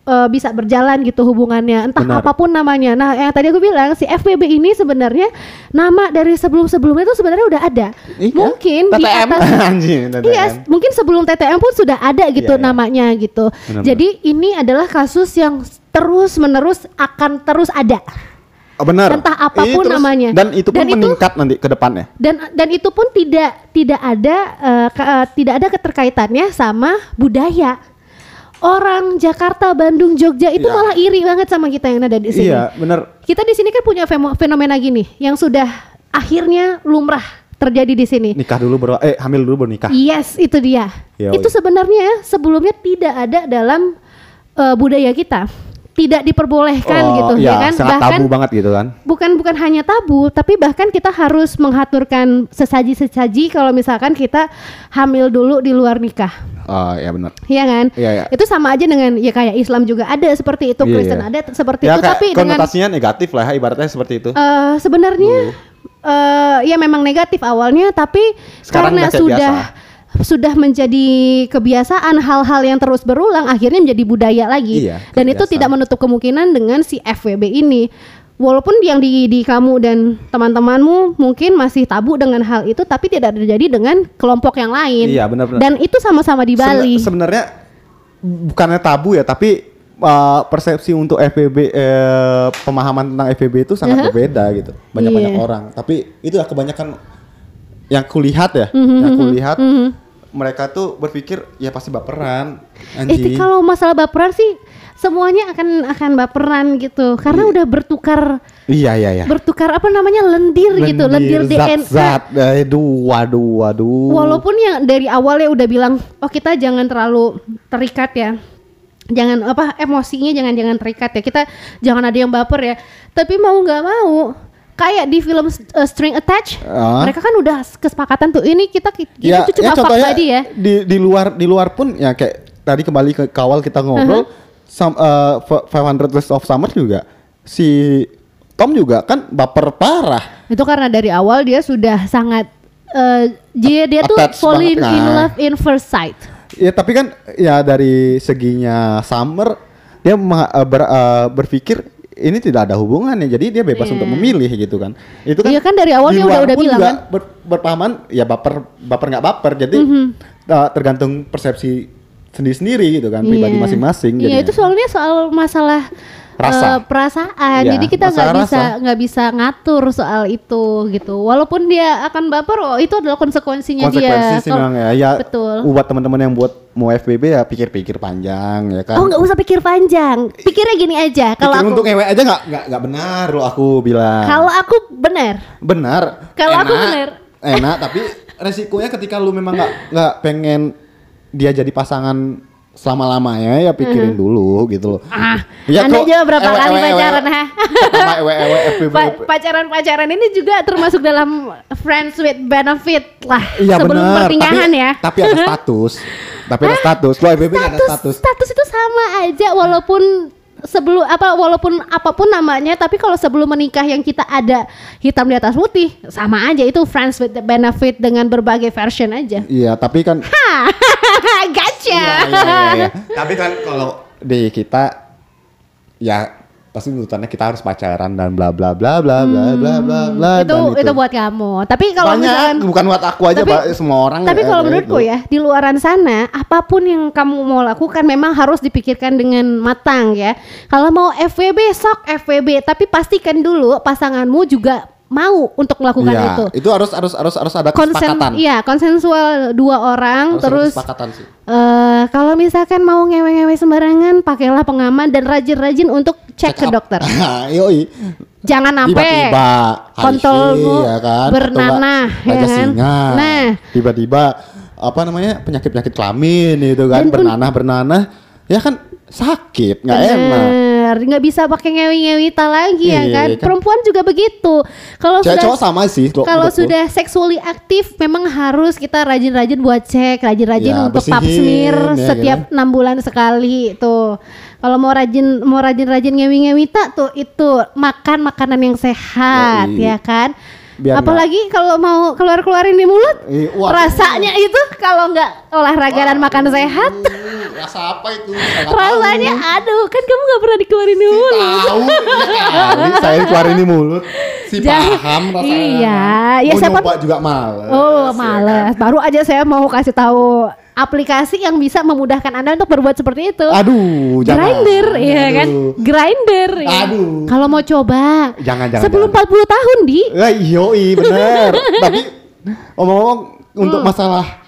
eh, bisa berjalan gitu hubungannya, entah Benar. apa pun namanya. Nah, yang tadi aku bilang si FBB ini sebenarnya nama dari sebelum-sebelumnya itu sebenarnya udah ada. Iya, Mungkin di TTM. atas <laughs> Anjing, TTM. Iya, mungkin sebelum TTM pun sudah ada gitu Iya, iya. namanya gitu. Benar-benar. Jadi ini adalah kasus yang terus menerus akan terus ada. Oh, benar. entah apa pun Ini terus- namanya. Dan itu pun Dan itu- meningkat nanti ke depannya. dan dan itu pun tidak tidak ada eh, ke- eh, tidak ada keterkaitannya sama budaya orang Jakarta Bandung Jogja itu Iya. malah iri banget sama kita yang ada di sini Iya, benar. kita di sini kan punya fenomena gini yang sudah akhirnya lumrah terjadi di sini Nikah dulu baru eh hamil dulu baru nikah. Yes, itu dia. Yoi. Itu sebenarnya sebelumnya tidak ada dalam eh, budaya kita. Tidak diperbolehkan Oh, gitu, ya iya, kan? sangat tabu banget gitu kan. bukan bukan hanya tabu, tapi bahkan kita harus mengaturkan sesaji-sesaji kalau misalkan kita hamil dulu di luar nikah. Oh, ya benar. Iya kan? Iya, iya. Itu sama aja dengan ya kayak Islam juga ada seperti itu, Iya, Kristen iya. ada seperti Ya itu, kayak tapi dengan konotasinya negatif lah ya ibaratnya seperti itu. eh, sebenarnya eh, ya memang negatif awalnya, tapi Sekarang karena udah kayak sudah menjadi kebiasaan hal-hal yang terus berulang, akhirnya menjadi budaya lagi. Iya, Dan itu tidak menutup kemungkinan dengan si FWB ini. Walaupun yang di, di kamu dan teman-temanmu mungkin masih tabu dengan hal itu, tapi tidak terjadi dengan kelompok yang lain. Iya, benar-benar. Dan itu sama-sama di Bali. Seben- Sebenarnya bukannya tabu ya, tapi uh, persepsi untuk FVB eh, pemahaman tentang FVB itu sangat Uh-huh. berbeda gitu. Banyak-banyak Iya. orang. Tapi itu kebanyakan yang kulihat ya, Mhm, yang mhm, kulihat mhm. mereka tuh berpikir ya pasti baperan. Eh, Anjing. kalau masalah baperan sih semuanya akan akan baperan gitu karena udah bertukar Iya iya iya. bertukar apa namanya lendir, gitu lendir DNA zat, zat, aduh, waduh, waduh. walaupun yang dari awalnya udah bilang oh kita jangan terlalu terikat ya jangan apa emosinya jangan jangan terikat ya kita jangan ada yang baper ya tapi mau nggak mau kayak di film uh, String Attached Ah. mereka kan udah kesepakatan tuh ini kita ya, itu cuma ya fakta dia di di luar di luar pun ya kayak tadi kembali ke kawal kita ngobrol Uh-huh. sam, eh, f- 500 Days of Summer juga si Tom juga kan baper parah. Itu karena dari awal dia sudah sangat eh, dia dia tuh falling banget, in nah. love in first sight. Ya tapi kan ya dari seginya Summer dia eh, ber- eh, berpikir ini tidak ada hubungannya jadi dia bebas Iya. untuk memilih gitu kan. Itu kan Iya kan dari awal di dia udah- udah bilang kan. ber- berpahaman ya baper baper nggak baper jadi Mhm. eh, tergantung persepsi sendiri-sendiri gitu kan pribadi Iya. masing-masing Iya itu soalnya soal masalah Rasa. eh, perasaan. Iya, Jadi kita nggak bisa nggak bisa ngatur soal itu gitu. Walaupun dia akan baper, oh itu adalah konsekuensinya konsekuensi dia. sih Kalau- memang ya. Ya Betul. buat teman-teman yang buat mau FBB ya pikir-pikir panjang ya kan. Oh nggak usah pikir panjang. Pikirnya gini aja. Kalau aku untuk ngewe aja nggak nggak benar loh aku bilang. kalau aku benar. benar. Kalau aku benar. Enak tapi resikonya ketika lu memang nggak nggak pengen dia jadi pasangan selama lamanya ya pikirin dulu gitu loh. Ah, Ya Anda juga berapa ewe- kali ewe- pacaran, ha? Pacaran-pacaran ini juga termasuk dalam friends with benefit lah Iya sebelum tapi, ya. Tapi ada status. tapi ada status. Lo FBB ada status, status. status itu sama aja walaupun sebelum apa walaupun apa pun namanya tapi kalau sebelum menikah yang kita ada hitam di atas putih sama aja itu friends with the benefit dengan berbagai version aja. Iya tapi kan Indonesia. Iya, ya, ya. <laughs> Tapi kan kalau di kita ya pasti tuntutannya kita harus pacaran dan bla bla bla bla bla hmm, bla bla bla itu, itu itu. buat kamu. Tapi kalau Banyak, misalkan bukan buat aku aja tapi, pak. Semua orang tapi ya, kalau menurutku gitu. ya di luaran sana apa pun yang kamu mau lakukan memang harus dipikirkan dengan matang ya. Kalau mau FWB sok FWB tapi pastikan dulu pasanganmu juga mau untuk melakukan Iya, itu. itu harus harus harus harus ada Konsen, kesepakatan. iya konsensual dua orang Harus terus kesepakatan sih. eh kalau misalkan mau ngewe-ngewe sembarangan pakailah pengaman dan rajin-rajin untuk cek ke up. dokter. <laughs> Yoi. Jangan sampai kontolmu ya kan? bernanah, ya kan? singa. Nah. tiba-tiba apa namanya penyakit-penyakit kelamin itu kan Dan pun- bernanah bernanah ya kan sakit nggak enak. Bener, nggak bisa pakai ngewi-ngewita lagi ya Iya, kan? kan. Perempuan juga begitu. Kalau sudah cowok sama sih. kalau sudah seksually aktif memang harus kita rajin-rajin buat cek, rajin-rajin Ya, untuk pap smear ya, setiap gitu. enam bulan sekali tuh. Kalau mau rajin mau rajin-rajin ngewi-ngewita tuh itu makan makanan yang sehat Yoi. ya kan. Biar Apalagi kalau mau keluar-keluarin di mulut, Eh, wah. rasanya itu kalau nggak olahraga dan makan sehat, rasa apa itu? Saya rasanya aduh kan kamu nggak pernah dikeluarin di mulut. tahu. Iya kali saya <laughs> keluarin di mulut. Si Jangan- paham rasanya. Iya, ya siapa- nyoba juga males. Oh, males. Baru aja saya mau kasih tahu aplikasi yang bisa memudahkan Anda untuk berbuat seperti itu. Aduh, jangan. Grinder, iya kan? Grinder. ya. Aduh. Kalau mau coba. Jangan, jangan, Sebelum jangan. 40 tahun, Di. Ya, yoi bener. <laughs> Tapi omong-omong Hmm. untuk masalah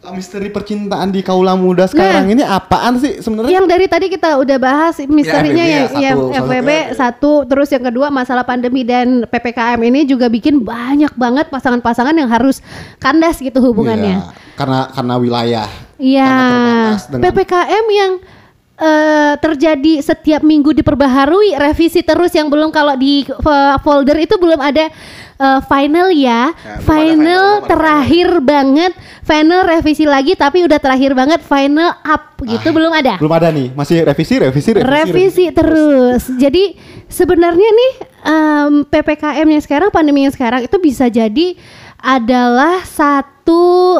uh, misteri percintaan di kaula muda sekarang Nah. ini apaan sih sebenarnya? Yang dari tadi kita udah bahas misterinya FWB ya, yang, satu, yang salah FWB satu, terus yang kedua masalah pandemi dan PPKM ini juga bikin banyak banget pasangan-pasangan yang harus kandas gitu hubungannya. Iya, karena karena wilayah. Iya, dengan- PPKM yang eh, terjadi setiap minggu diperbaharui, revisi terus yang belum kalau di eh, folder itu belum ada eh, final ya, Ya, final, final terakhir banget, final revisi lagi tapi udah terakhir banget, final up gitu Ah, belum ada. Belum ada nih, masih revisi, revisi, revisi. Revisi terus. Jadi sebenarnya nih em, PPKM-nya sekarang, pandeminya sekarang itu bisa jadi adalah satu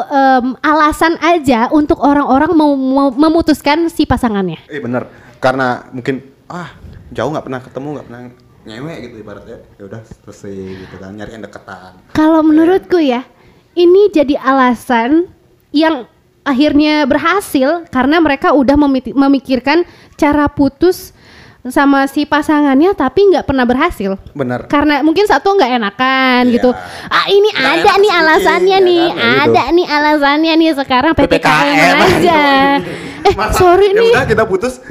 em, alasan aja untuk orang-orang mau, mau memutuskan si pasangannya. Eh bener, karena mungkin ah jauh nggak pernah ketemu, nggak pernah nyewe gitu ibaratnya. Ya udah selesai gitu kan, nyari yang deketan. Kalau menurutku ya, ini jadi alasan yang akhirnya berhasil karena mereka udah memikirkan cara putus sama si pasangannya tapi nggak pernah berhasil. Bener. karena mungkin satu nggak enakan Iya. gitu ah ini Nggak ada nih alasannya ya nih kan, gitu. ada nih alasannya nih sekarang ppkm, PPKM aja <laughs> eh Masa, sorry ya nih udah kita putus.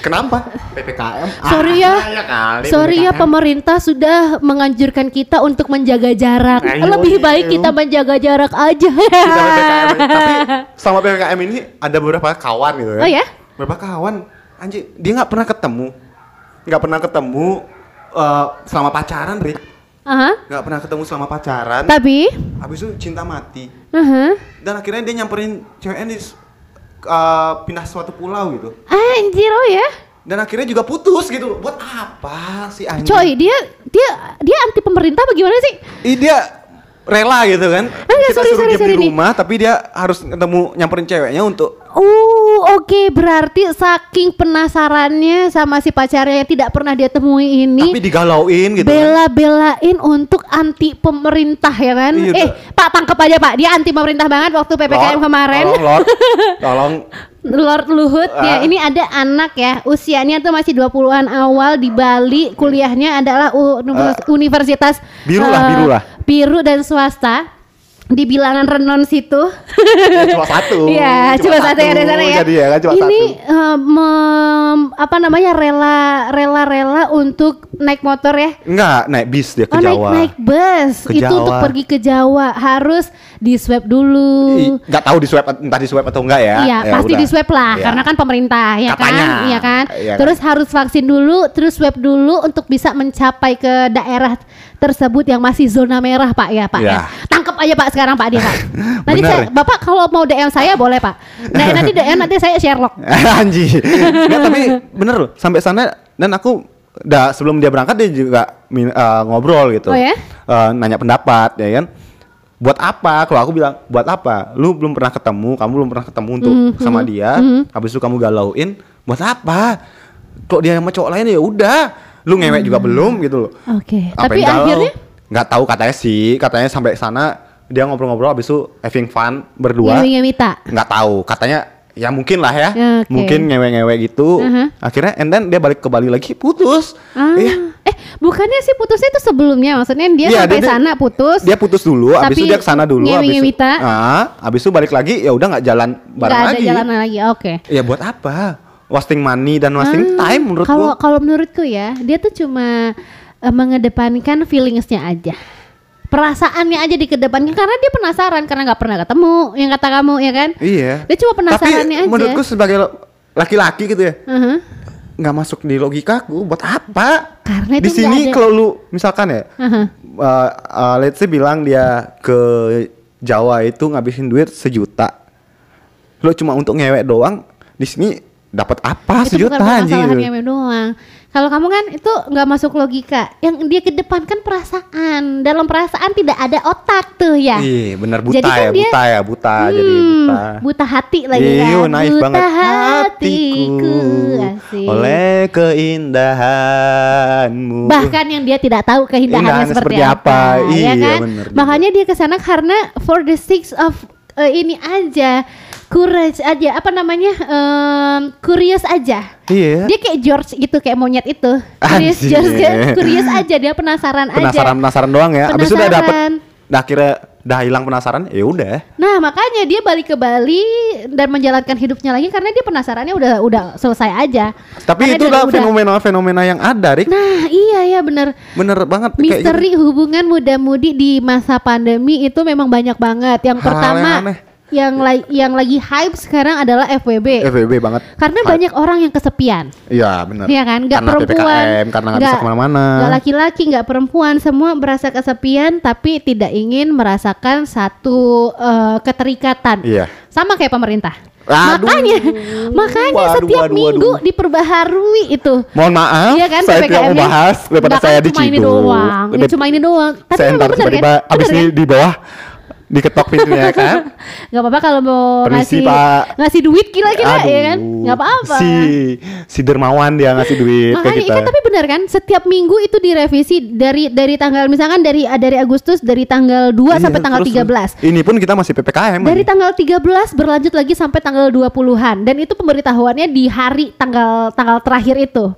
Kenapa? PPKM. sorry ya Ah, ya kali, sorry ya PPKM. pemerintah sudah menganjurkan kita untuk menjaga jarak Ayo, lebih ayo. baik kita menjaga jarak aja Kita PPKM. <laughs> Tapi sama PPKM ini ada beberapa kawan gitu ya. Oh ya? Beberapa kawan anjir dia nggak pernah ketemu. nggak pernah ketemu eh, selama pacaran, Rik. Aha. Nggak pernah ketemu selama pacaran. tapi Habis itu cinta mati. aha. Dan akhirnya dia nyamperin ceweknya di eh, pindah suatu pulau gitu. anjir oh ya Dan akhirnya juga putus gitu. Buat apa sih anjing? coy dia dia dia anti pemerintah bagaimana sih Ih, dia rela gitu kan. Enggak, Kita sorry, suruh sorry, sorry di nih. rumah tapi dia harus ketemu nyamperin ceweknya untuk Oh, oke. Berarti saking penasarannya sama si pacarnya yang tidak pernah dia temui ini, tapi digalauin gitu kan. bela-belain untuk anti pemerintah ya kan? Iya, eh, Pak tangkap aja Pak. Dia anti pemerintah banget waktu PPKM Lord, kemarin. Tolong, Lord. <laughs> Tolong. Lord Luhut ya Ah. ini ada anak ya usianya tuh masih 20-an awal di Bali kuliahnya adalah univers- Universitas Ah. Biru lah, eh, biru lah. Biru dan swasta di bilangan Renon situ Ya, cuma satu. <laughs> Iya, cuma, satu yang ada di sana ya. Jadi ya kan cuma Ini satu. mem- apa namanya rela rela rela untuk naik motor ya. Enggak, naik bis dia ke Oh naik Jawa. naik bus Ke itu untuk Jawa. pergi ke Jawa harus di swab dulu. Nggak tahu di swab entah di swab atau enggak ya. Iya, Ya pasti udah. di swab lah, Iya. karena kan pemerintah, ya Katanya. kan, iya kan. Iya kan. terus harus vaksin dulu, terus swab dulu untuk bisa mencapai ke daerah tersebut yang masih zona merah, Pak ya, Pak ya. Tangkap aja Pak sekarang, Pak dia, <laughs> Pak. Nanti Bener. saya, Bapak kalau mau DM saya boleh, Pak. Nah, <laughs> nanti DM nanti saya Sherlock. <laughs> Anjir. Nggak, tapi bener loh, sampai sana dan aku udah sebelum dia berangkat dia juga eh, ngobrol gitu. Oh ya? Eh, nanya pendapat ya kan. Buat apa? Kalau aku bilang, buat apa? Lu belum pernah ketemu, kamu belum pernah ketemu untuk Mhm, sama dia. Habis itu kamu galauin, buat apa? Kalau dia sama cowok lain ya udah. Lu ngewek juga belum gitu loh. Oke, Apa tapi galau? akhirnya nggak tahu katanya sih, katanya sampai sana dia ngobrol-ngobrol habis itu having fun berdua. ngewi-ngewita. Nggak tahu, katanya ya mungkin lah ya, Ya, oke. mungkin ngewe-ngewe gitu. Uh-huh. Akhirnya and then dia balik ke Bali lagi putus. Ah. Iya. Eh, bukannya sih putusnya itu sebelumnya, maksudnya dia Iya, sampai dia- sana putus. Dia putus dulu, Tapi itu dia ke sana dulu, habis itu, ah, habis itu balik lagi ya udah nggak jalan bareng nggak ada lagi. jalan lagi. Oke. Ya buat apa? Wasting money dan wasting Ah, time menurut Kalau kalau menurutku ya, dia tuh cuma eh, mengedepankan feelingsnya aja. Perasaannya aja dikedepankan karena dia penasaran karena nggak pernah ketemu yang kata kamu ya kan? Iya. Dia cuma penasarannya Tapi aja. menurutku sebagai laki-laki gitu ya, Uh-huh. nggak masuk di logikaku. Buat apa? Karena di sini kalau lu misalkan ya, Uh-huh. uh, uh, let's say bilang dia ke Jawa itu ngabisin duit sejuta. Lo cuma untuk ngewek doang, di sini dapat apa itu sejuta bukan anjing? gitu. doang. Kalau kamu kan itu nggak masuk logika. Yang dia kedepankan perasaan. Dalam perasaan tidak ada otak tuh ya. Iya, benar buta Jadi kan ya, dia- buta ya, buta jadi Hmm, buta. buta hati lagi Iyo, kan. naif buta banget hatiku. Asik. oleh keindahanmu. Bahkan yang dia tidak tahu keindahannya Indahannya seperti, seperti apa. ya Iya, kan? bener juga. Makanya dia ke sana karena for the sake of eh, ini aja, courage aja, apa namanya? em, curious aja. Iya. Dia kayak George gitu, kayak monyet itu. Curious. George kan? curious aja, dia penasaran, penasaran aja. penasaran doang ya. Abis itu udah dapet, Penasaran. dah akhirnya udah hilang penasaran, ya udah. Nah, makanya dia balik ke Bali dan menjalankan hidupnya lagi karena dia penasarannya udah udah selesai aja. Tapi Karena itu udah fenomena-fenomena yang ada, Rik. Nah, iya ya bener Bener banget. kayak gitu. Misteri hubungan muda-mudi di masa pandemi itu memang banyak banget. Yang Hal pertama yang aneh. Yang la- yang lagi hype sekarang adalah FWB. FWB banget. Karena Hype. banyak orang yang kesepian. Iya bener. Iya kan, nggak Karena perempuan, PPKM, karena nggak bisa ke mana-mana. nggak laki-laki, nggak perempuan, semua merasa kesepian, tapi tidak ingin merasakan satu eh, keterikatan. Iya. Sama kayak pemerintah. Aduh. Makanya, <laughs> makanya Waduh, setiap waduh, minggu waduh. diperbaharui itu. Mohon maaf, Iya kan saya tidak mau bahas daripada saya kan cuma ini diciduk. doang. Ya, cuma ini doang. Tapi saya ntar tiba-tiba kan? abis ini kan? di bawah diketok pintunya <laughs> kan. Gak apa-apa kalau mau Permisi, ngasih Pak. ngasih duit kira-kira ya kan? Aduh, Gak apa-apa. Si si dermawan dia ngasih duit ke Makanya kita. kan tapi benar kan setiap minggu itu direvisi dari dari tanggal misalkan dari dari Agustus dari tanggal 2 Iya, sampai tanggal terus- 13. Ini pun kita masih PPKM. Dari ini. tanggal 13 berlanjut lagi sampai tanggal 20-an dan itu pemberitahuannya di hari tanggal tanggal terakhir itu.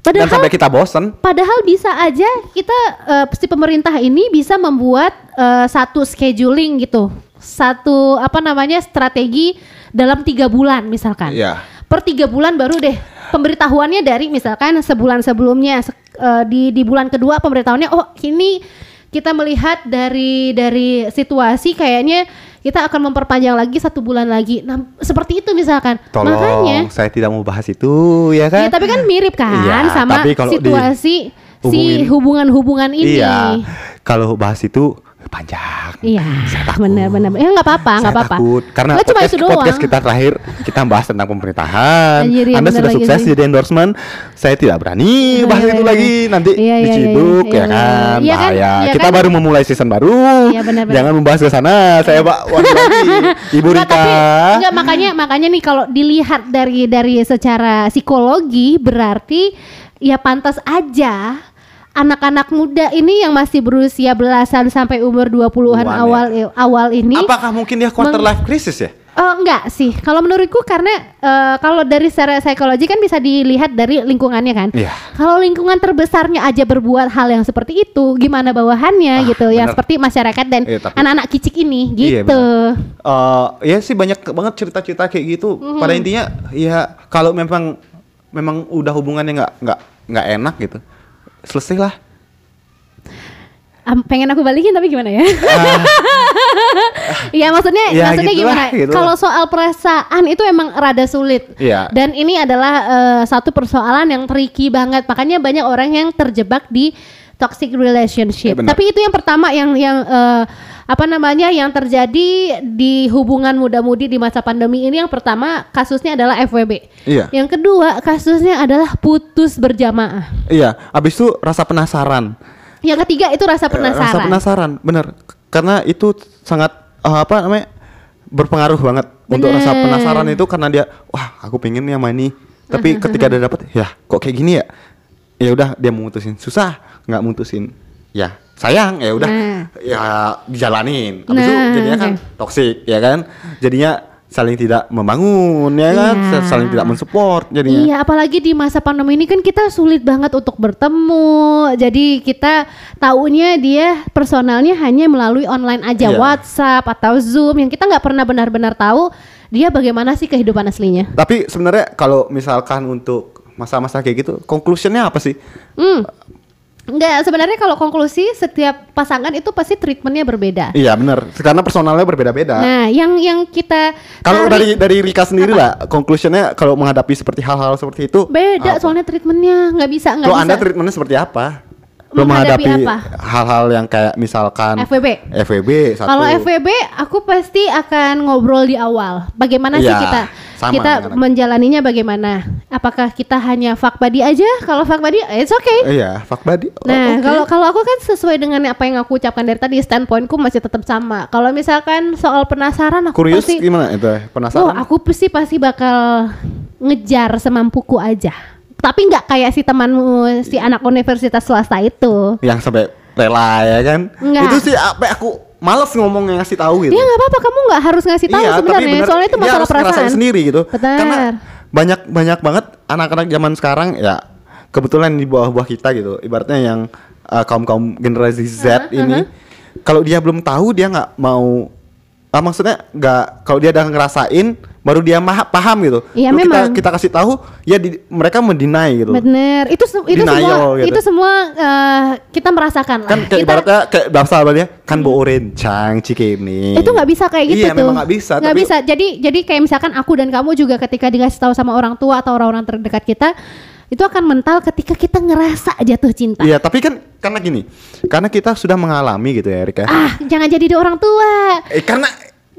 Dan Padahal sampai kita bosen. Padahal bisa aja kita eh, si pemerintah ini bisa membuat eh, satu scheduling gitu, satu apa namanya strategi dalam tiga bulan misalkan. Iya. Per tiga bulan baru deh pemberitahuannya dari misalkan sebulan sebelumnya se- eh, di di bulan kedua pemberitahuannya oh ini kita melihat dari dari situasi kayaknya kita akan memperpanjang lagi satu bulan lagi. Nah seperti itu misalkan. Tolong, Makanya saya tidak mau bahas itu ya kan. Ya tapi kan mirip kan Iya, sama tapi kalau situasi si dihubungin- hubungan-hubungan ini. Iya. Kalau bahas itu panjang. Iya, benar-benar. Ya nggak apa-apa, nggak apa-apa. takut karena cuma podcast, itu doang. podcast kita terakhir kita bahas tentang pemerintahan. Anjir, iya, Anda sudah sukses jadi endorsement. Saya tidak berani Iya, bahas iya, itu iya. lagi nanti Iya, iya, diciduk iya, ya iya. kan. Iya kan, Bahaya. iya kita kan? baru memulai season baru. Iya, benar-benar. Jangan membahas ke sana. Saya Pak. <laughs> Ibu Rika. tapi enggak makanya makanya nih kalau dilihat dari dari secara psikologi berarti ya pantas aja anak-anak muda ini yang masih berusia belasan sampai umur 20-an Puluhan ya. awal awal ini Apakah mungkin dia quarter life crisis ya? Eh, enggak sih, kalau menurutku karena eh, kalau dari secara psikologi kan bisa dilihat dari lingkungannya kan. Iya. Kalau lingkungan terbesarnya aja berbuat hal yang seperti itu, gimana bawahannya Ah, gitu? Yang seperti masyarakat dan Iya, anak-anak kicik ini Iya, gitu. Eh ya sih banyak banget cerita-cerita kayak gitu. Mhm. Pada intinya ya kalau memang memang udah hubungannya nggak nggak nggak enak gitu, selesai lah. Am- pengen aku balikin tapi gimana ya? Iya maksudnya Ya, maksudnya gitulah, gimana? gitulah. Kalau soal perasaan itu emang rada sulit. Iya. Dan ini adalah eh, satu persoalan yang tricky banget. Makanya banyak orang yang terjebak di toxic relationship. Benar. Tapi itu yang pertama yang yang eh, apa namanya yang terjadi di hubungan muda-mudi di masa pandemi ini yang pertama kasusnya adalah FWB. Iya. Yang kedua kasusnya adalah putus berjamaah. Iya, abis itu rasa penasaran. Yang ketiga itu rasa penasaran. Rasa penasaran, bener. Karena itu sangat eh, apa namanya berpengaruh banget untuk rasa Bener. penasaran itu karena dia, wah aku pengen nih sama ini. Tapi ketika dia dapet, ya kok kayak gini ya? Ya udah dia memutusin, susah nggak mutusin. Ya sayang ya udah Nah. ya dijalanin. Habis itu Nah, jadinya kan oke. toksik ya kan. Jadinya saling tidak membangun ya kan, Iya. saling tidak mensupport jadinya. Iya, apalagi di masa pandemi ini kan kita sulit banget untuk bertemu. Jadi kita taunya dia personalnya hanya melalui online aja, Iya. WhatsApp atau Zoom yang kita nggak pernah benar-benar tahu dia bagaimana sih kehidupan aslinya. Tapi sebenarnya kalau misalkan untuk masa-masa kayak gitu, conclusionnya apa sih? Hmm. Enggak, sebenarnya kalau konklusi setiap pasangan itu pasti treatmentnya berbeda. Iya benar, karena personalnya berbeda-beda. Nah, yang yang kita Kalau dari dari Rika sendiri lah, conclusionnya kalau menghadapi seperti hal-hal seperti itu beda apa? soalnya treatmentnya nggak bisa nggak Kalau anda treatmentnya seperti apa? Lo Menghadapi hal-hal yang kayak misalkan FWB. FWB satu. Kalau FWB aku pasti akan ngobrol di awal. Bagaimana sih Iya, kita sama kita menjalaninya bagaimana? Apakah kita hanya fuck buddy aja? Kalau fuck buddy it's okay. Iya, fuck buddy. Oh, Nah, kalau kalau aku kan sesuai dengan apa yang aku ucapkan dari tadi, standpointku masih tetap sama. Kalau misalkan soal penasaran aku Curious pasti gimana itu? Oh, Penasaran? aku pasti pasti bakal ngejar semampuku aja. Tapi nggak kayak si temanmu si anak universitas swasta itu. Yang sampai rela ya kan? Enggak. Itu sih apa aku males ngomong yang ngasih tahu gitu. Ya nggak apa-apa, kamu nggak harus ngasih tahu Iya, sebenarnya. bener, Soalnya itu masalah perasaan. sendiri gitu. Benar. Karena banyak banyak banget anak-anak zaman sekarang ya kebetulan di bawah-bawah kita gitu. Ibaratnya yang uh, kaum-kaum generasi Z ini kalau dia belum tahu dia nggak mau ah, maksudnya nggak kalau dia udah ngerasain baru dia maha, paham gitu. Iya, Lalu kita memang. kita kasih tahu ya di, mereka mendinai gitu. Bener, itu itu semua Denial gitu. itu semua eh, kita merasakan lah. Kan kayak kita, ibaratnya kayak bahasa Bali kan bo orencang cikini. itu nggak bisa kayak gitu Iya, tuh. memang nggak bisa, Nggak bisa. Jadi jadi kayak misalkan aku dan kamu juga ketika dikasih tahu sama orang tua atau orang-orang terdekat kita, itu akan mental ketika kita ngerasa jatuh cinta. Iya, tapi kan karena gini, karena kita sudah mengalami gitu ya, Erika. Ah, jangan jadi orang tua. Eh, karena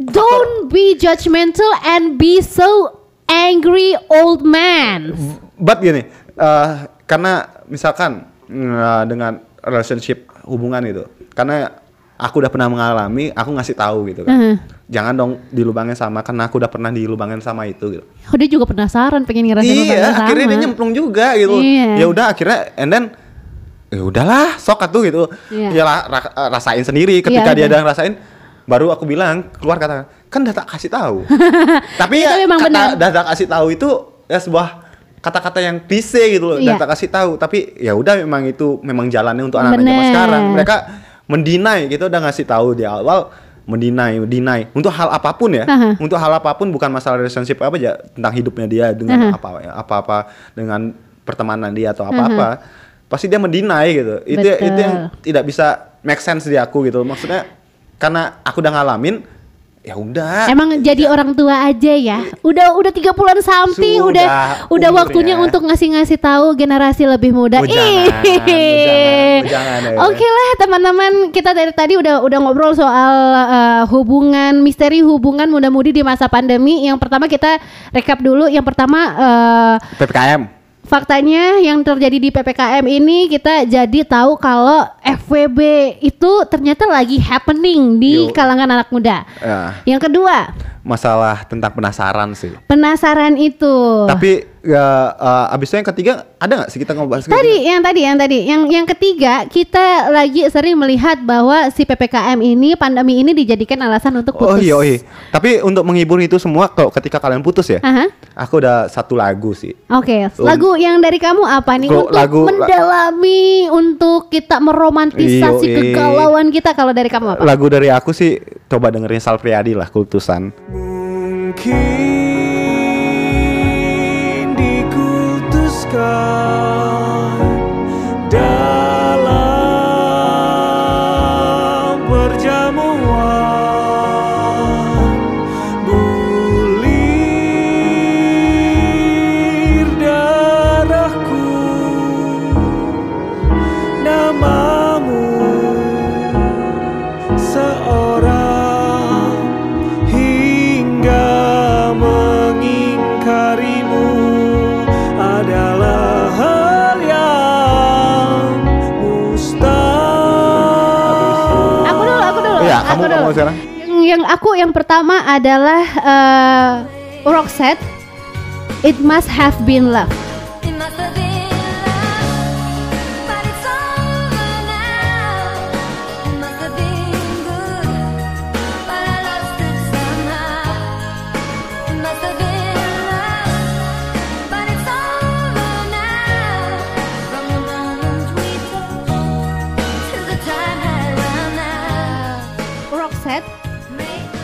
Don't be judgmental and be so angry old man. but gini, eh, karena misalkan eh, dengan relationship hubungan itu, karena aku udah pernah mengalami, aku ngasih tahu gitu kan. Mhm. Jangan dong dilubangin sama karena aku udah pernah dilubangin sama itu gitu. Oh, dia juga penasaran pengen ngerasain iya, lubangnya sama. akhirnya dia nyemplung juga gitu. Iya. Ya udah akhirnya and then ya udahlah sok atuh gitu. Iya. Ya rasain sendiri ketika Iya, dia udah ngerasain baru aku bilang keluar kata kan udah tak kasih tahu. <laughs> Tapi ya memang kata udah tak kasih tahu itu ya sebuah kata-kata yang klise gitu loh, Iya. udah tak kasih tahu. Tapi ya udah memang itu memang jalannya untuk anak-anak zaman sekarang. Mereka mendinai gitu udah ngasih tahu di awal mendinai, deny untuk hal apa pun ya, Aha. untuk hal apa pun bukan masalah relationship apa aja tentang hidupnya dia dengan Aha. apa apa-apa dengan pertemanan dia atau apa-apa pasti dia mendinai gitu itu Betul. itu yang tidak bisa make sense di aku gitu maksudnya karena aku udah ngalamin ya udah Emang jadi orang tua aja ya. Udah udah 30-an something, Sudah, udah udah waktunya untuk ngasih-ngasih tahu generasi lebih muda. Ih. ya. Oke lah teman-teman, kita dari tadi udah udah ngobrol soal uh, hubungan misteri hubungan muda-mudi di masa pandemi. Yang pertama kita rekap dulu. Yang pertama uh, ppkm faktanya yang terjadi di PPKM ini kita jadi tahu kalau FWB itu ternyata lagi happening di Yo. kalangan anak muda. ya, Yang kedua, masalah tentang penasaran sih penasaran itu. tapi ya eh, abis itu yang ketiga ada nggak sih kita ngobrol Tadi yang tadi yang tadi yang yang ketiga kita lagi sering melihat bahwa si PPKM ini pandemi ini dijadikan alasan untuk Oh putus. iya, oh iya. Tapi untuk menghibur itu semua kalau ketika kalian putus ya, Aha. aku udah satu lagu sih. Oke, Um, lagu yang dari kamu apa nih untuk lagu- mendalami untuk kita meromantisasi Iyo, kegalauan kita kalau dari kamu apa? Lagu dari aku sih coba dengerin Sal Priadi lah Kultusan. Mungkin dikultuskan kamu sekarang. Yang, yang aku yang pertama adalah eh, Roxette. It must have been love. It must have been love,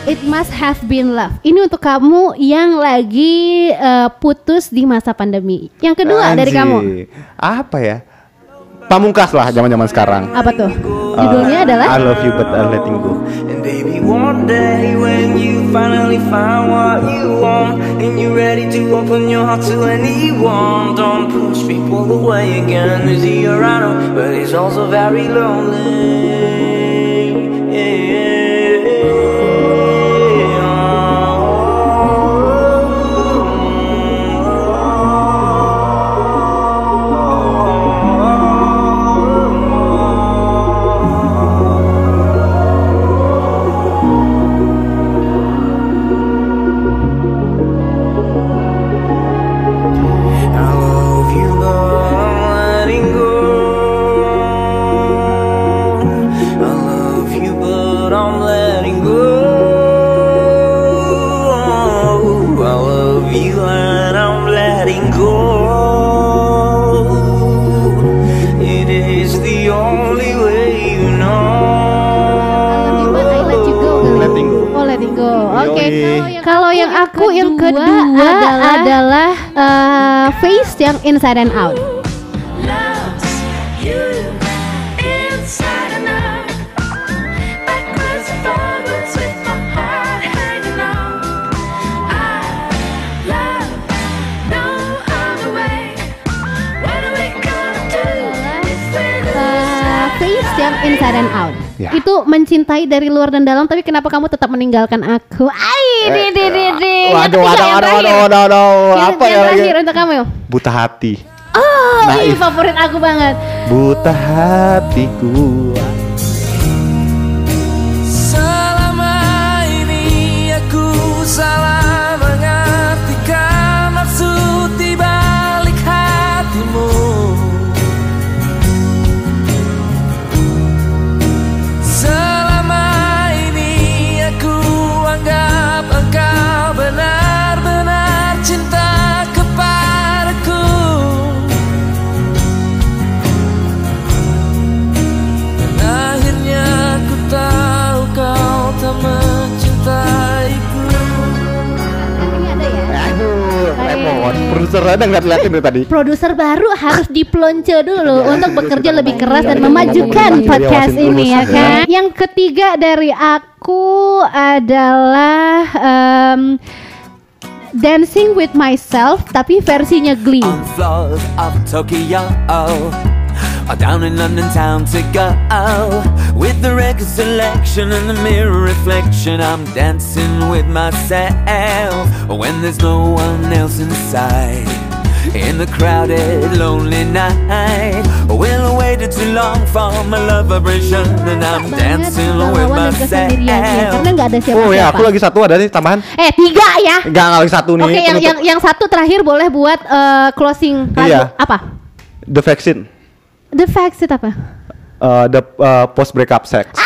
It must have been love. Ini untuk kamu yang lagi eh, putus di masa pandemi. Yang kedua dari Anjir. kamu Apa ya? Pamungkas lah zaman-zaman sekarang. apa tuh? Uh, Judulnya adalah I love you but I'm letting go. And baby, one day when you finally find what you want and you're ready to open your heart to anyone, don't push people away again. Is he around? But he's also very lonely. Letting go. It is the only way you know. I let you go kali. Letting go. Oh, letting go. Oke. Yoi. Kalau yang aku yang kedua adalah, eh, face yang inside and out. Inside and out. Ya. Itu mencintai dari luar dan dalam, tapi kenapa kamu tetap meninggalkan aku? Ai, di di di di. Waduh, ketiga, waduh, waduh, waduh, waduh, waduh. Yang- Apa yang ya lagi? terakhir untuk kamu? Buta hati. Oh, Naif. ini favorit aku banget. Buta hatiku. Ada ngeliat-liatin dari tadi. Produser baru harus diplonce dulu untuk bekerja lebih keras dan Iya, memajukan podcast ini ya kan. Yang ketiga dari aku adalah em, Dancing with Myself tapi versinya Glee. Or down in London town to go With the record selection and the mirror reflection I'm dancing with myself When there's no one else inside In the crowded, lonely night Well, I waited too long for my love vibration And I'm dancing with kesendiriannya karena myself nggak ada siapa-siapa. Oh ya, aku lagi satu ada nih tambahan. Eh tiga ya. Enggak, enggak lagi satu nih. Oke yang penutup. yang yang satu terakhir boleh buat eh, closing lagu Iya. apa? The Vaccine. The Facts itu apa? Uh, the uh, post breakup sex. <laughs>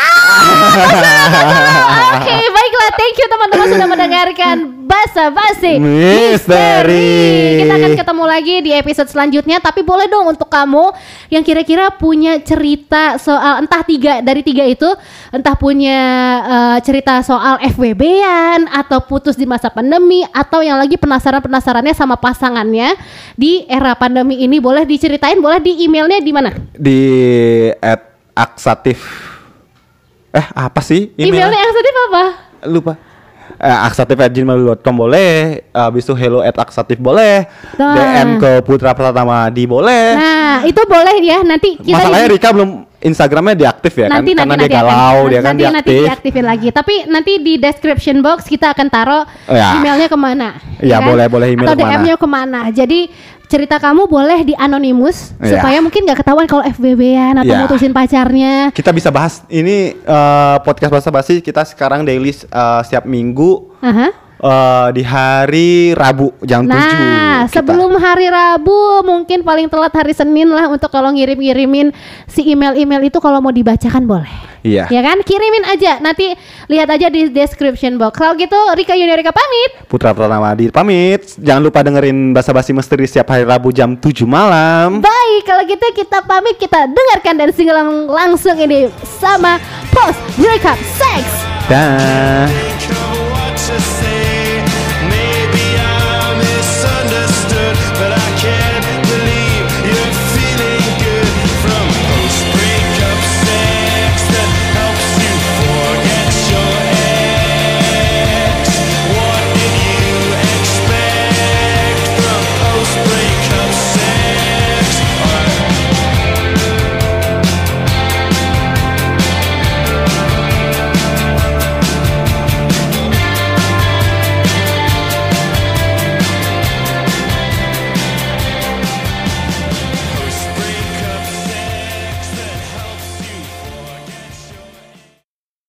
Oke, baiklah. Thank you teman-teman sudah mendengarkan Basa Basi Misteri. Kita akan ketemu lagi di episode selanjutnya. Tapi boleh dong untuk kamu yang kira-kira punya cerita soal entah tiga dari tiga itu, entah punya eh, cerita soal FWB-an atau putus di masa pandemi atau yang lagi penasaran-penasarannya sama pasangannya di era pandemi ini, boleh diceritain, boleh di emailnya di mana? Di at aksatif. Eh, apa sih? Emailnya yang sedih apa? Lupa. Eh, aksatif@gmail.com boleh. Habis itu hello at aksatif boleh. Nah. DM ke Putra Pratama di boleh. Nah, itu boleh ya. Nanti kita masalahnya Rika belum Instagramnya diaktif ya nanti kan? Nanti karena dia nanti galau akan, dia kan nanti, nanti diaktif. diaktifin lagi. Tapi nanti di description box kita akan taruh Oh, ya. emailnya ke mana Iya, boleh, boleh email atau ke mana. DM-nya ke mana. Jadi cerita kamu boleh di anonimus Iya. supaya mungkin nggak ketahuan kalau FBB-an atau Iya. mutusin pacarnya kita bisa bahas ini eh, podcast bahasa basi kita sekarang daily eh, setiap minggu Aha. Eh, di hari Rabu jam 7 Nah, sebelum hari Rabu, mungkin paling telat hari Senin lah untuk kalau ngirim-ngirimin si email-email itu kalau mau dibacakan boleh. Iya. Ya kan? Kirimin aja. Nanti lihat aja di description box. Kalau gitu Rika Yunarika pamit. Putra Pratama di pamit jangan lupa dengerin bahasa basi misteri setiap hari Rabu jam 7 malam Baik, kalau gitu kita pamit, kita dengarkan dan single langsung ini sama Post Breakup Sex. dah